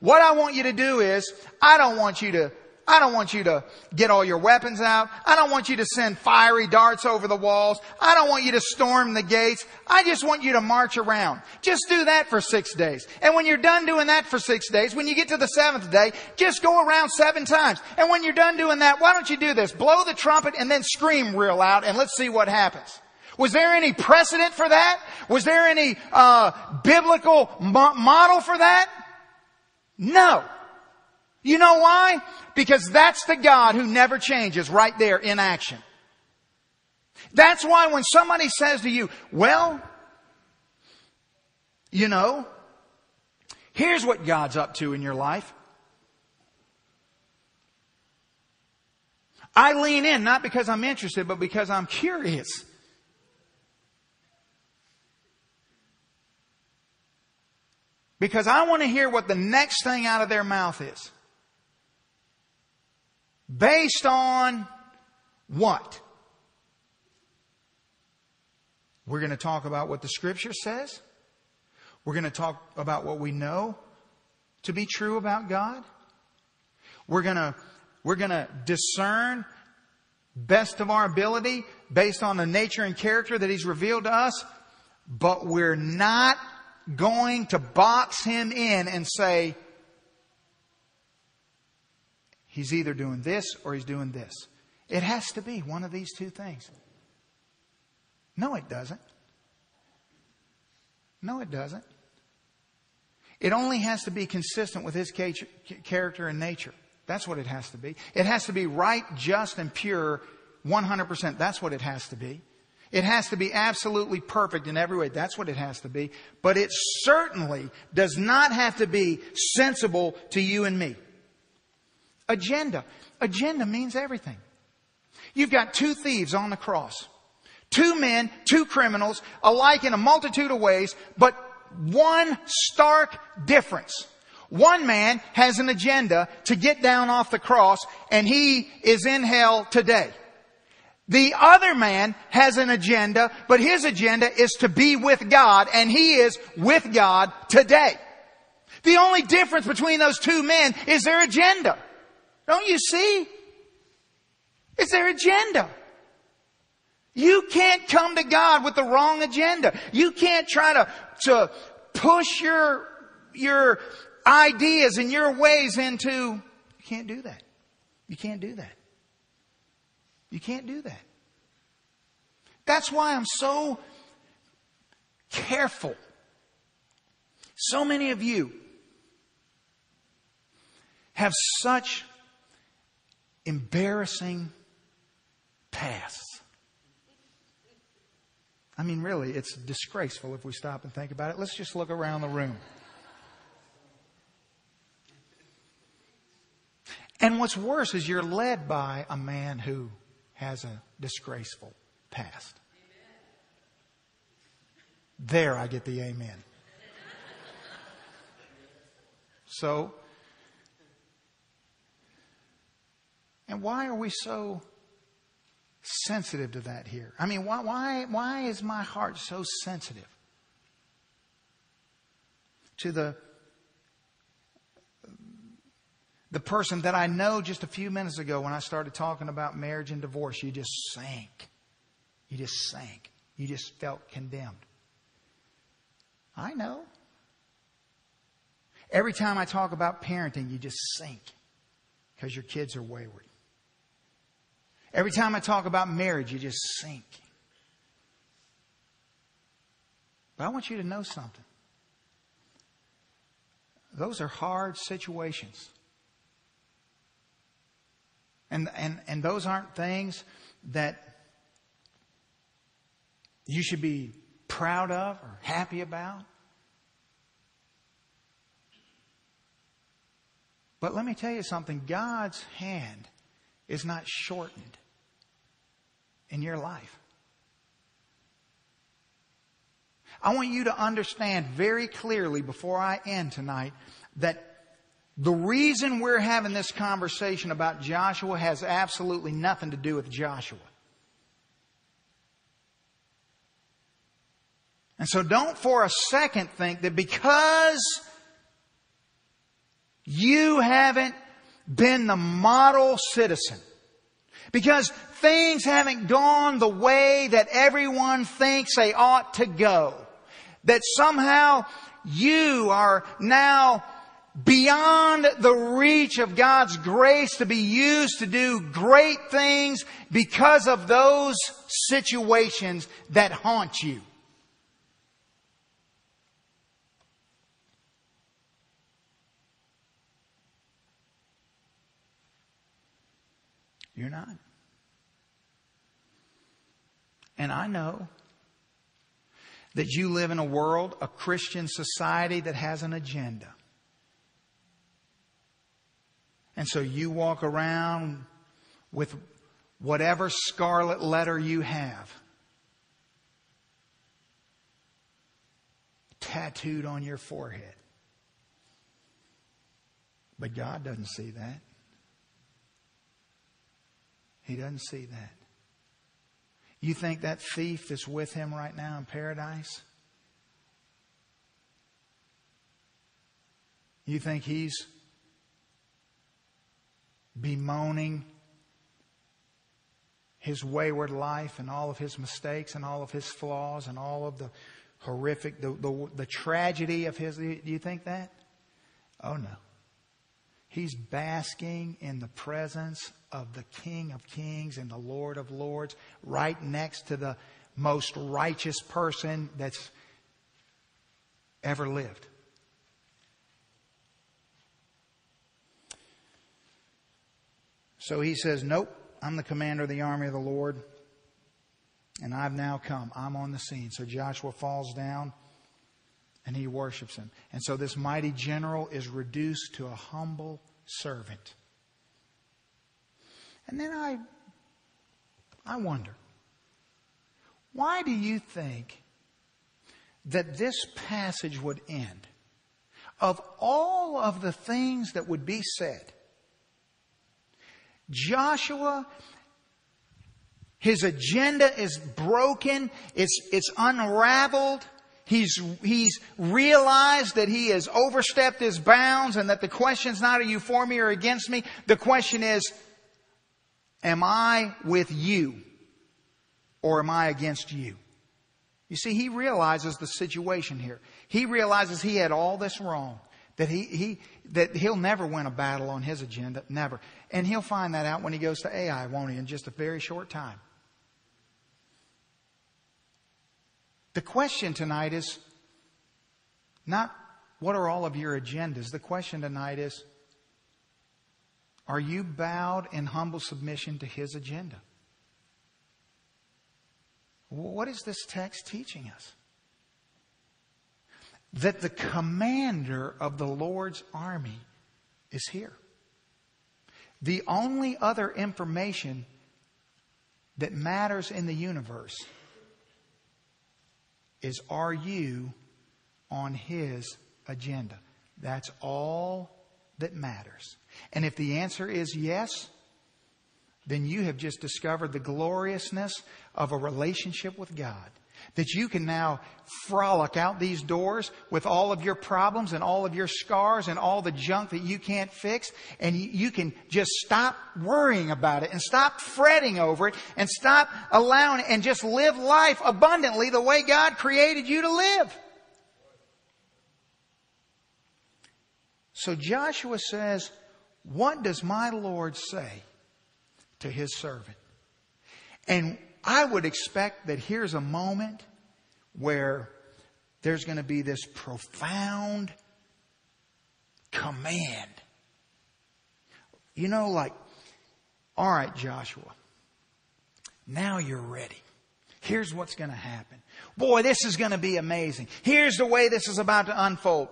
what I want you to do is, I don't want you to I don't want you to get all your weapons out. I don't want you to send fiery darts over the walls. I don't want you to storm the gates. I just want you to march around. Just do that for six days. And when you're done doing that for six days, when you get to the seventh day, just go around seven times. And when you're done doing that, why don't you do this? Blow the trumpet and then scream real loud and let's see what happens. Was there any precedent for that? Was there any uh, biblical mo- model for that? No. You know why? Because that's the God who never changes right there in action. That's why when somebody says to you, well, you know, here's what God's up to in your life. I lean in not because I'm interested, but because I'm curious. Because I want to hear what the next thing out of their mouth is. Based on what? We're going to talk about what the scripture says. We're going to talk about what we know to be true about God. We're going to, we're going to discern best of our ability based on the nature and character that He's revealed to us. But we're not going to box Him in and say, He's either doing this or he's doing this. It has to be one of these two things. No, it doesn't. No, it doesn't. It only has to be consistent with his character and nature. That's what it has to be. It has to be right, just, and pure 100%. That's what it has to be. It has to be absolutely perfect in every way. That's what it has to be. But it certainly does not have to be sensible to you and me. Agenda. Agenda means everything. You've got two thieves on the cross. Two men, two criminals, alike in a multitude of ways, but one stark difference. One man has an agenda to get down off the cross and he is in hell today. The other man has an agenda, but his agenda is to be with God, and he is with God today. The only difference between those two men is their agenda. Don't you see? It's their agenda. You can't come to God with the wrong agenda. You can't try to, to push your, your ideas and your ways into, you can't do that. You can't do that. You can't do that. That's why I'm so careful. So many of you have such embarrassing pasts. I mean, really, it's disgraceful if we stop and think about it. Let's just look around the room. And what's worse is you're led by a man who has a disgraceful past. There I get the amen. So, and why are we so sensitive to that here? I mean, why, why, why is my heart so sensitive to the the person that I know just a few minutes ago when I started talking about marriage and divorce, you just sank. You just sank. You just felt condemned. I know. Every time I talk about parenting, you just sink because your kids are wayward. Every time I talk about marriage, you just sink. But I want you to know something. Those are hard situations. And, and, and those aren't things that you should be proud of or happy about. But let me tell you something God's hand is not shortened in your life. I want you to understand very clearly before I end tonight that the reason we're having this conversation about Joshua has absolutely nothing to do with Joshua. And so don't for a second think that because you haven't been the model citizen, because things haven't gone the way that everyone thinks they ought to go, that somehow you are now beyond the reach of God's grace to be used to do great things because of those situations that haunt you. You're not. And I know that you live in a world, a Christian society that has an agenda. And so you walk around with whatever scarlet letter you have tattooed on your forehead. But God doesn't see that. He doesn't see that. You think that thief that's with him right now in paradise? You think he's bemoaning his wayward life and all of his mistakes and all of his flaws and all of the horrific, the, the, the tragedy of his. Do you think that? Oh no. He's basking in the presence of the King of Kings and the Lord of Lords, right next to the most righteous person that's ever lived. So he says, Nope, I'm the commander of the army of the Lord, and I've now come. I'm on the scene. So Joshua falls down and he worships him. And so this mighty general is reduced to a humble servant. And then I, I wonder, why do you think that this passage would end? Of all of the things that would be said, Joshua, his agenda is broken, it's, it's unraveled. He's, he's realized that he has overstepped his bounds and that the question's not are you for me or against me? The question is, am I with you or am I against you? You see, he realizes the situation here. He realizes he had all this wrong. That he, he, that he'll never win a battle on his agenda. Never. And he'll find that out when he goes to Ai, won't he, in just a very short time. The question tonight is not what are all of your agendas? The question tonight is are you bowed in humble submission to his agenda? What is this text teaching us? That the commander of the Lord's army is here. The only other information that matters in the universe is are you on his agenda? That's all that matters. And if the answer is yes, then you have just discovered the gloriousness of a relationship with God. That you can now frolic out these doors with all of your problems and all of your scars and all the junk that you can't fix. And you can just stop worrying about it and stop fretting over it and stop allowing it and just live life abundantly the way God created you to live. So Joshua says, What does my Lord say to his servant? And I would expect that here's a moment where there's going to be this profound command. You know, like, all right, Joshua, now you're ready. Here's what's going to happen. Boy, this is going to be amazing. Here's the way this is about to unfold.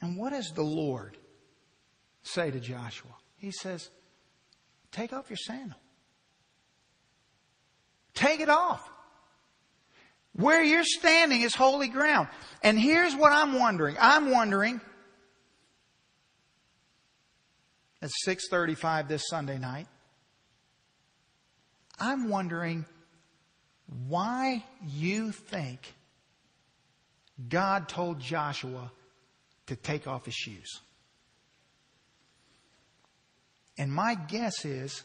And what does the Lord say to Joshua? He says, Take off your sandal. Take it off. Where you're standing is holy ground. And here's what I'm wondering. I'm wondering at 6:35 this Sunday night. I'm wondering why you think God told Joshua to take off his shoes. And my guess is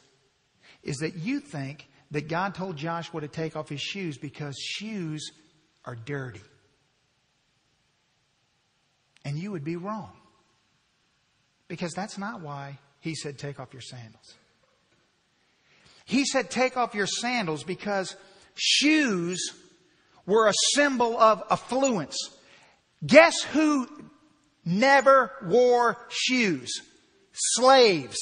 is that you think that God told Joshua to take off his shoes because shoes are dirty. And you would be wrong. Because that's not why he said, take off your sandals. He said, take off your sandals because shoes were a symbol of affluence. Guess who never wore shoes? Slaves.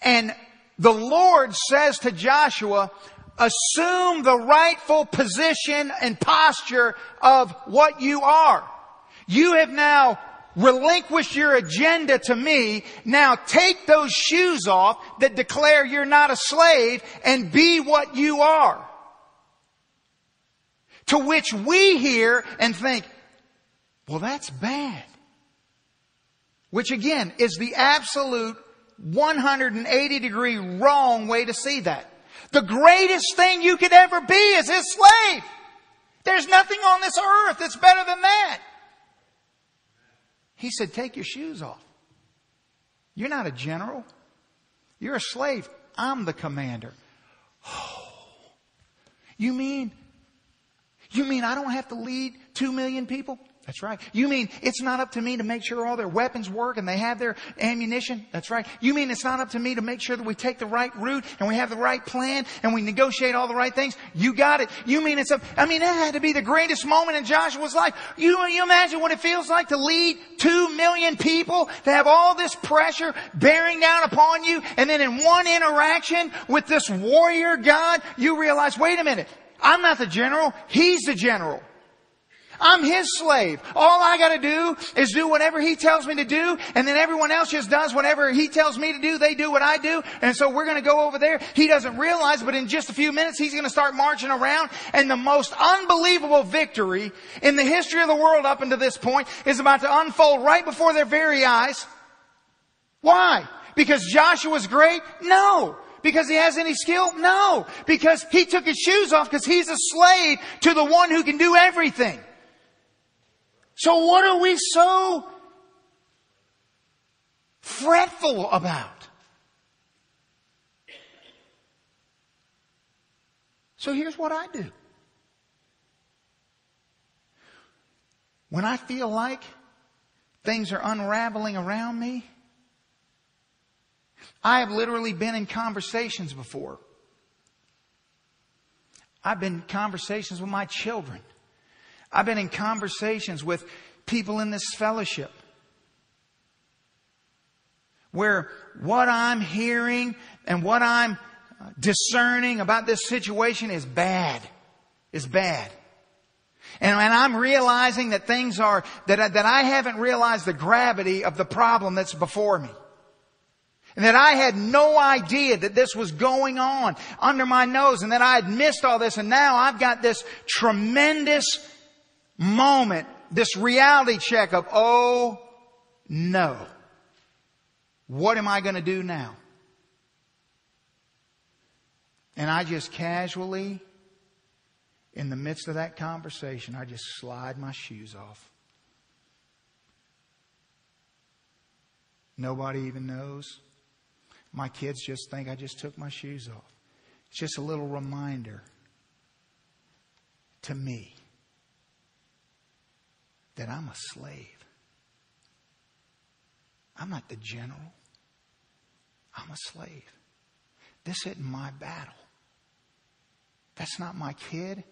And the Lord says to Joshua, assume the rightful position and posture of what you are. You have now relinquished your agenda to me. Now take those shoes off that declare you're not a slave and be what you are. To which we hear and think, well, that's bad. Which again is the absolute 180 degree wrong way to see that. The greatest thing you could ever be is his slave. There's nothing on this earth that's better than that. He said, take your shoes off. You're not a general. You're a slave. I'm the commander. Oh. You mean, you mean I don't have to lead two million people? That's right. You mean it's not up to me to make sure all their weapons work and they have their ammunition? That's right. You mean it's not up to me to make sure that we take the right route and we have the right plan and we negotiate all the right things? You got it. You mean it's up, I mean that had to be the greatest moment in Joshua's life. You, you imagine what it feels like to lead two million people, to have all this pressure bearing down upon you and then in one interaction with this warrior God, you realize, wait a minute, I'm not the general, He's the general. I'm His slave. All I gotta do is do whatever He tells me to do, and then everyone else just does whatever He tells me to do. They do what I do, and so we're gonna go over there. He doesn't realize, but in just a few minutes, He's gonna start marching around, and the most unbelievable victory in the history of the world up until this point is about to unfold right before their very eyes. Why? Because Joshua's great? No. Because he has any skill? No. Because he took his shoes off because he's a slave to the one who can do everything. So what are we so fretful about? So here's what I do. When I feel like things are unraveling around me, I have literally been in conversations before. I've been in conversations with my children. I've been in conversations with people in this fellowship where what I'm hearing and what I'm discerning about this situation is bad. Is bad. And, and I'm realizing that things are, that, that I haven't realized the gravity of the problem that's before me. And that I had no idea that this was going on under my nose and that I had missed all this and now I've got this tremendous moment, this reality check of, oh no. What am I going to do now? And I just casually, in the midst of that conversation, I just slide my shoes off. Nobody even knows. My kids just think I just took my shoes off. It's just a little reminder to me that I'm a slave. I'm not the general. I'm a slave. This isn't my battle. That's not my kid.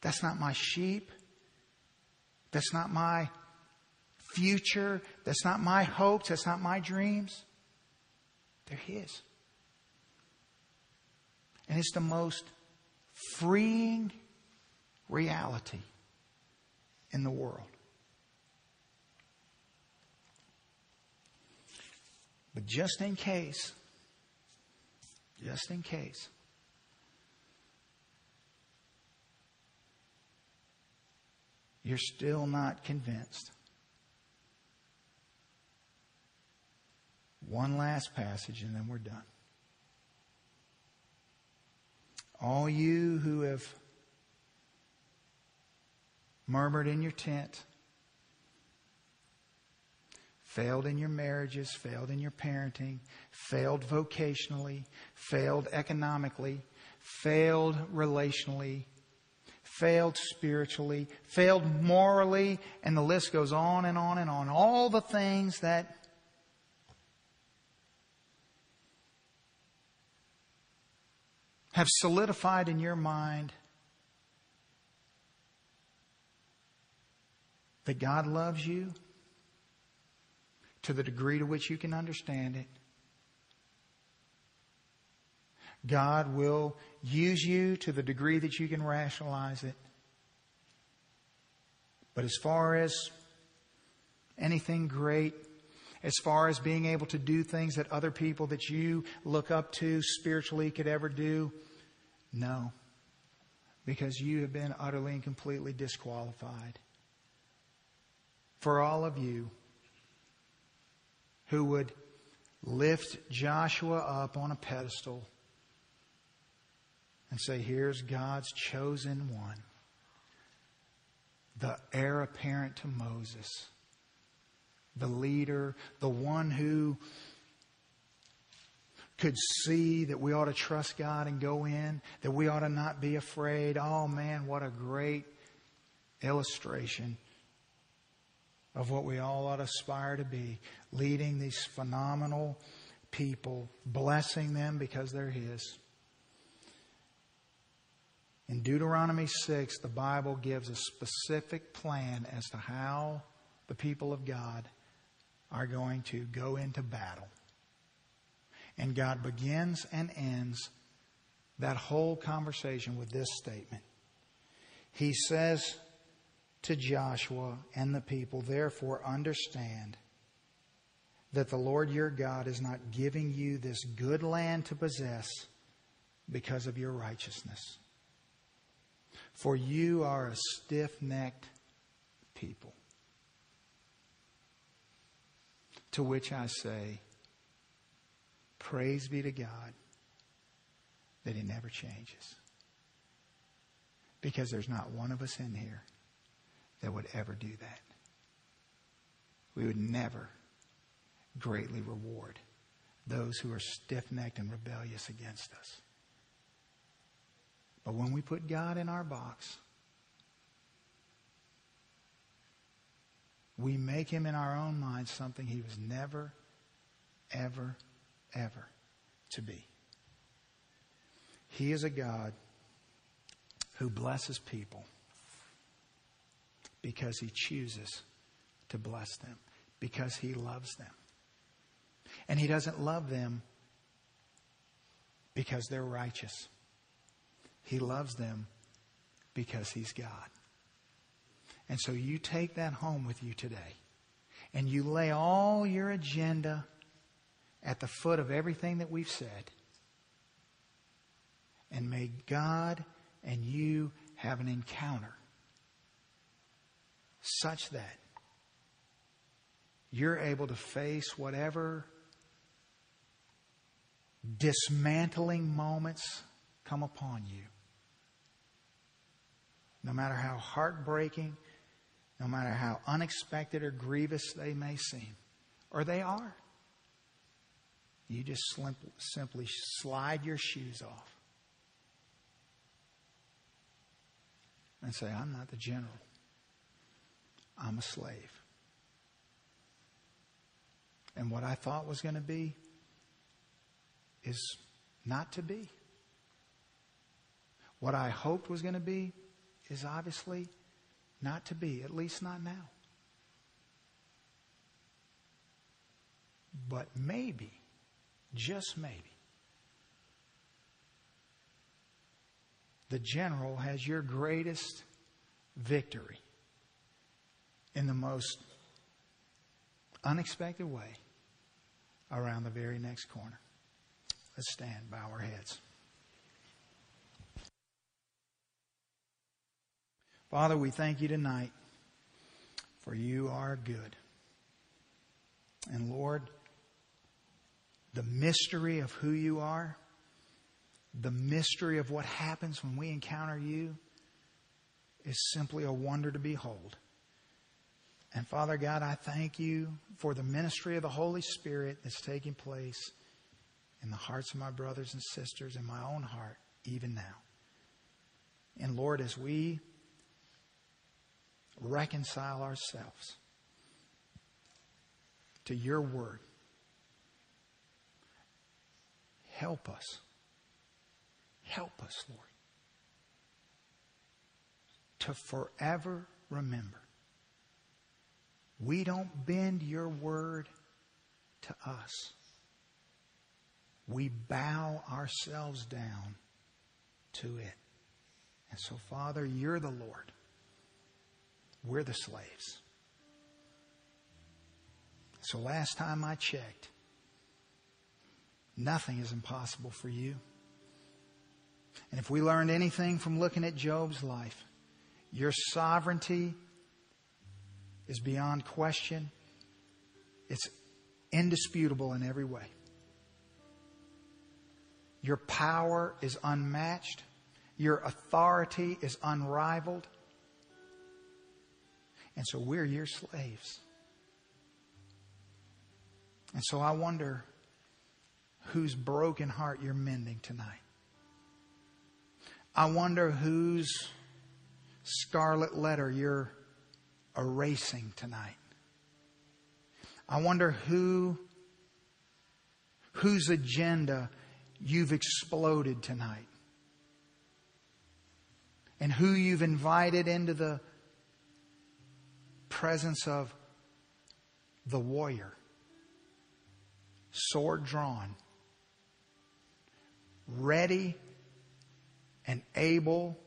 That's not my sheep. That's not my future. That's not my hopes. That's not my dreams. They're His. And it's the most freeing reality in the world. But just in case, just in case, you're still not convinced. One last passage and then we're done. All you who have murmured in your tent, failed in your marriages, failed in your parenting, failed vocationally, failed economically, failed relationally, failed spiritually, failed morally, and the list goes on and on and on. All the things that have solidified in your mind that God loves you to the degree to which you can understand it. God will use you to the degree that you can rationalize it. But as far as anything great, as far as being able to do things that other people that you look up to spiritually could ever do, no. Because you have been utterly and completely disqualified for all of you who would lift Joshua up on a pedestal and say, Here's God's chosen one, the heir apparent to Moses, the leader, the one who could see that we ought to trust God and go in, that we ought to not be afraid. Oh man, what a great illustration of what we all ought to aspire to be, leading these phenomenal people, blessing them because they're His. In Deuteronomy 6, the Bible gives a specific plan as to how the people of God are going to go into battle. And God begins and ends that whole conversation with this statement. He says to Joshua and the people, Therefore, understand that the Lord your God is not giving you this good land to possess because of your righteousness. For you are a stiff necked people. To which I say, Praise be to God that He never changes. Because there's not one of us in here that would ever do that. We would never greatly reward those who are stiff necked and rebellious against us. But when we put God in our box, we make him in our own minds something he was never, ever, ever to be. He is a God who blesses people because he chooses to bless them, because he loves them. And he doesn't love them because they're righteous. He loves them because he's God. And so you take that home with you today and you lay all your agenda at the foot of everything that we've said. And may God and you have an encounter such that you're able to face whatever dismantling moments come upon you. No matter how heartbreaking, no matter how unexpected or grievous they may seem, or they are, you just simply slide your shoes off and say, I'm not the general, I'm a slave. And what I thought was going to be is not to be. What I hoped was going to be is obviously not to be, at least not now. But maybe, just maybe, the general has your greatest victory in the most unexpected way around the very next corner. Let's stand, bow our heads. Father, we thank you tonight for you are good. And Lord, the mystery of who you are, the mystery of what happens when we encounter you is simply a wonder to behold. And Father God, I thank you for the ministry of the Holy Spirit that's taking place in the hearts of my brothers and sisters, in my own heart, even now. And Lord, as we reconcile ourselves to your word, help us. Help us, Lord, to forever remember we don't bend your word to us we bow ourselves down to it. And so, Father, you're the Lord. We're the slaves. So, last time I checked, nothing is impossible for you. And if we learned anything from looking at Job's life, your sovereignty is beyond question. It's indisputable in every way. Your power is unmatched. Your authority is unrivaled. And so we're your slaves. And so I wonder whose broken heart you're mending tonight. I wonder whose scarlet letter you're erasing tonight. I wonder who, whose agenda you've exploded tonight. And who you've invited into the presence of the warrior, sword drawn, ready and able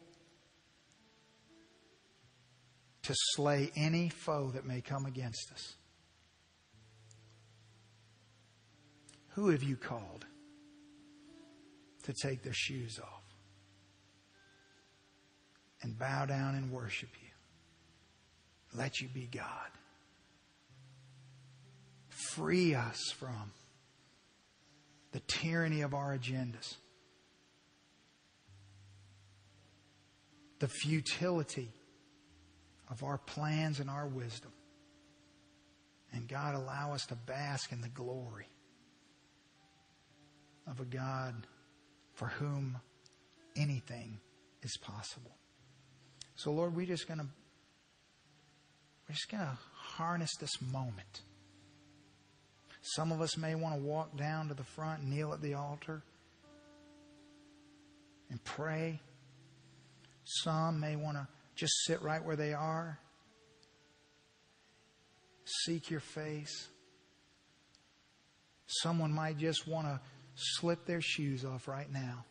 to slay any foe that may come against us. Who have you called to take their shoes off and bow down and worship you? Let you be God. Free us from the tyranny of our agendas, the futility of our plans and our wisdom. And God, allow us to bask in the glory of a God for whom anything is possible. So, Lord, we're just going to we're just going to harness this moment. Some of us may want to walk down to the front, kneel at the altar, and pray. Some may want to just sit right where they are, seek your face. Someone might just want to slip their shoes off right now,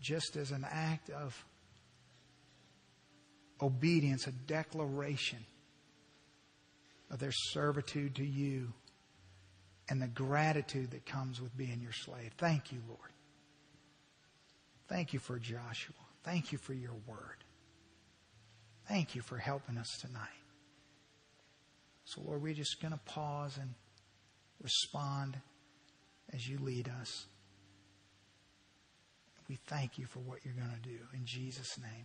just as an act of obedience, a declaration of their servitude to you and the gratitude that comes with being your slave. Thank you, Lord. Thank you for Joshua. Thank you for your word. Thank you for helping us tonight. So, Lord, we're just going to pause and respond as you lead us. We thank you for what you're going to do. In Jesus' name.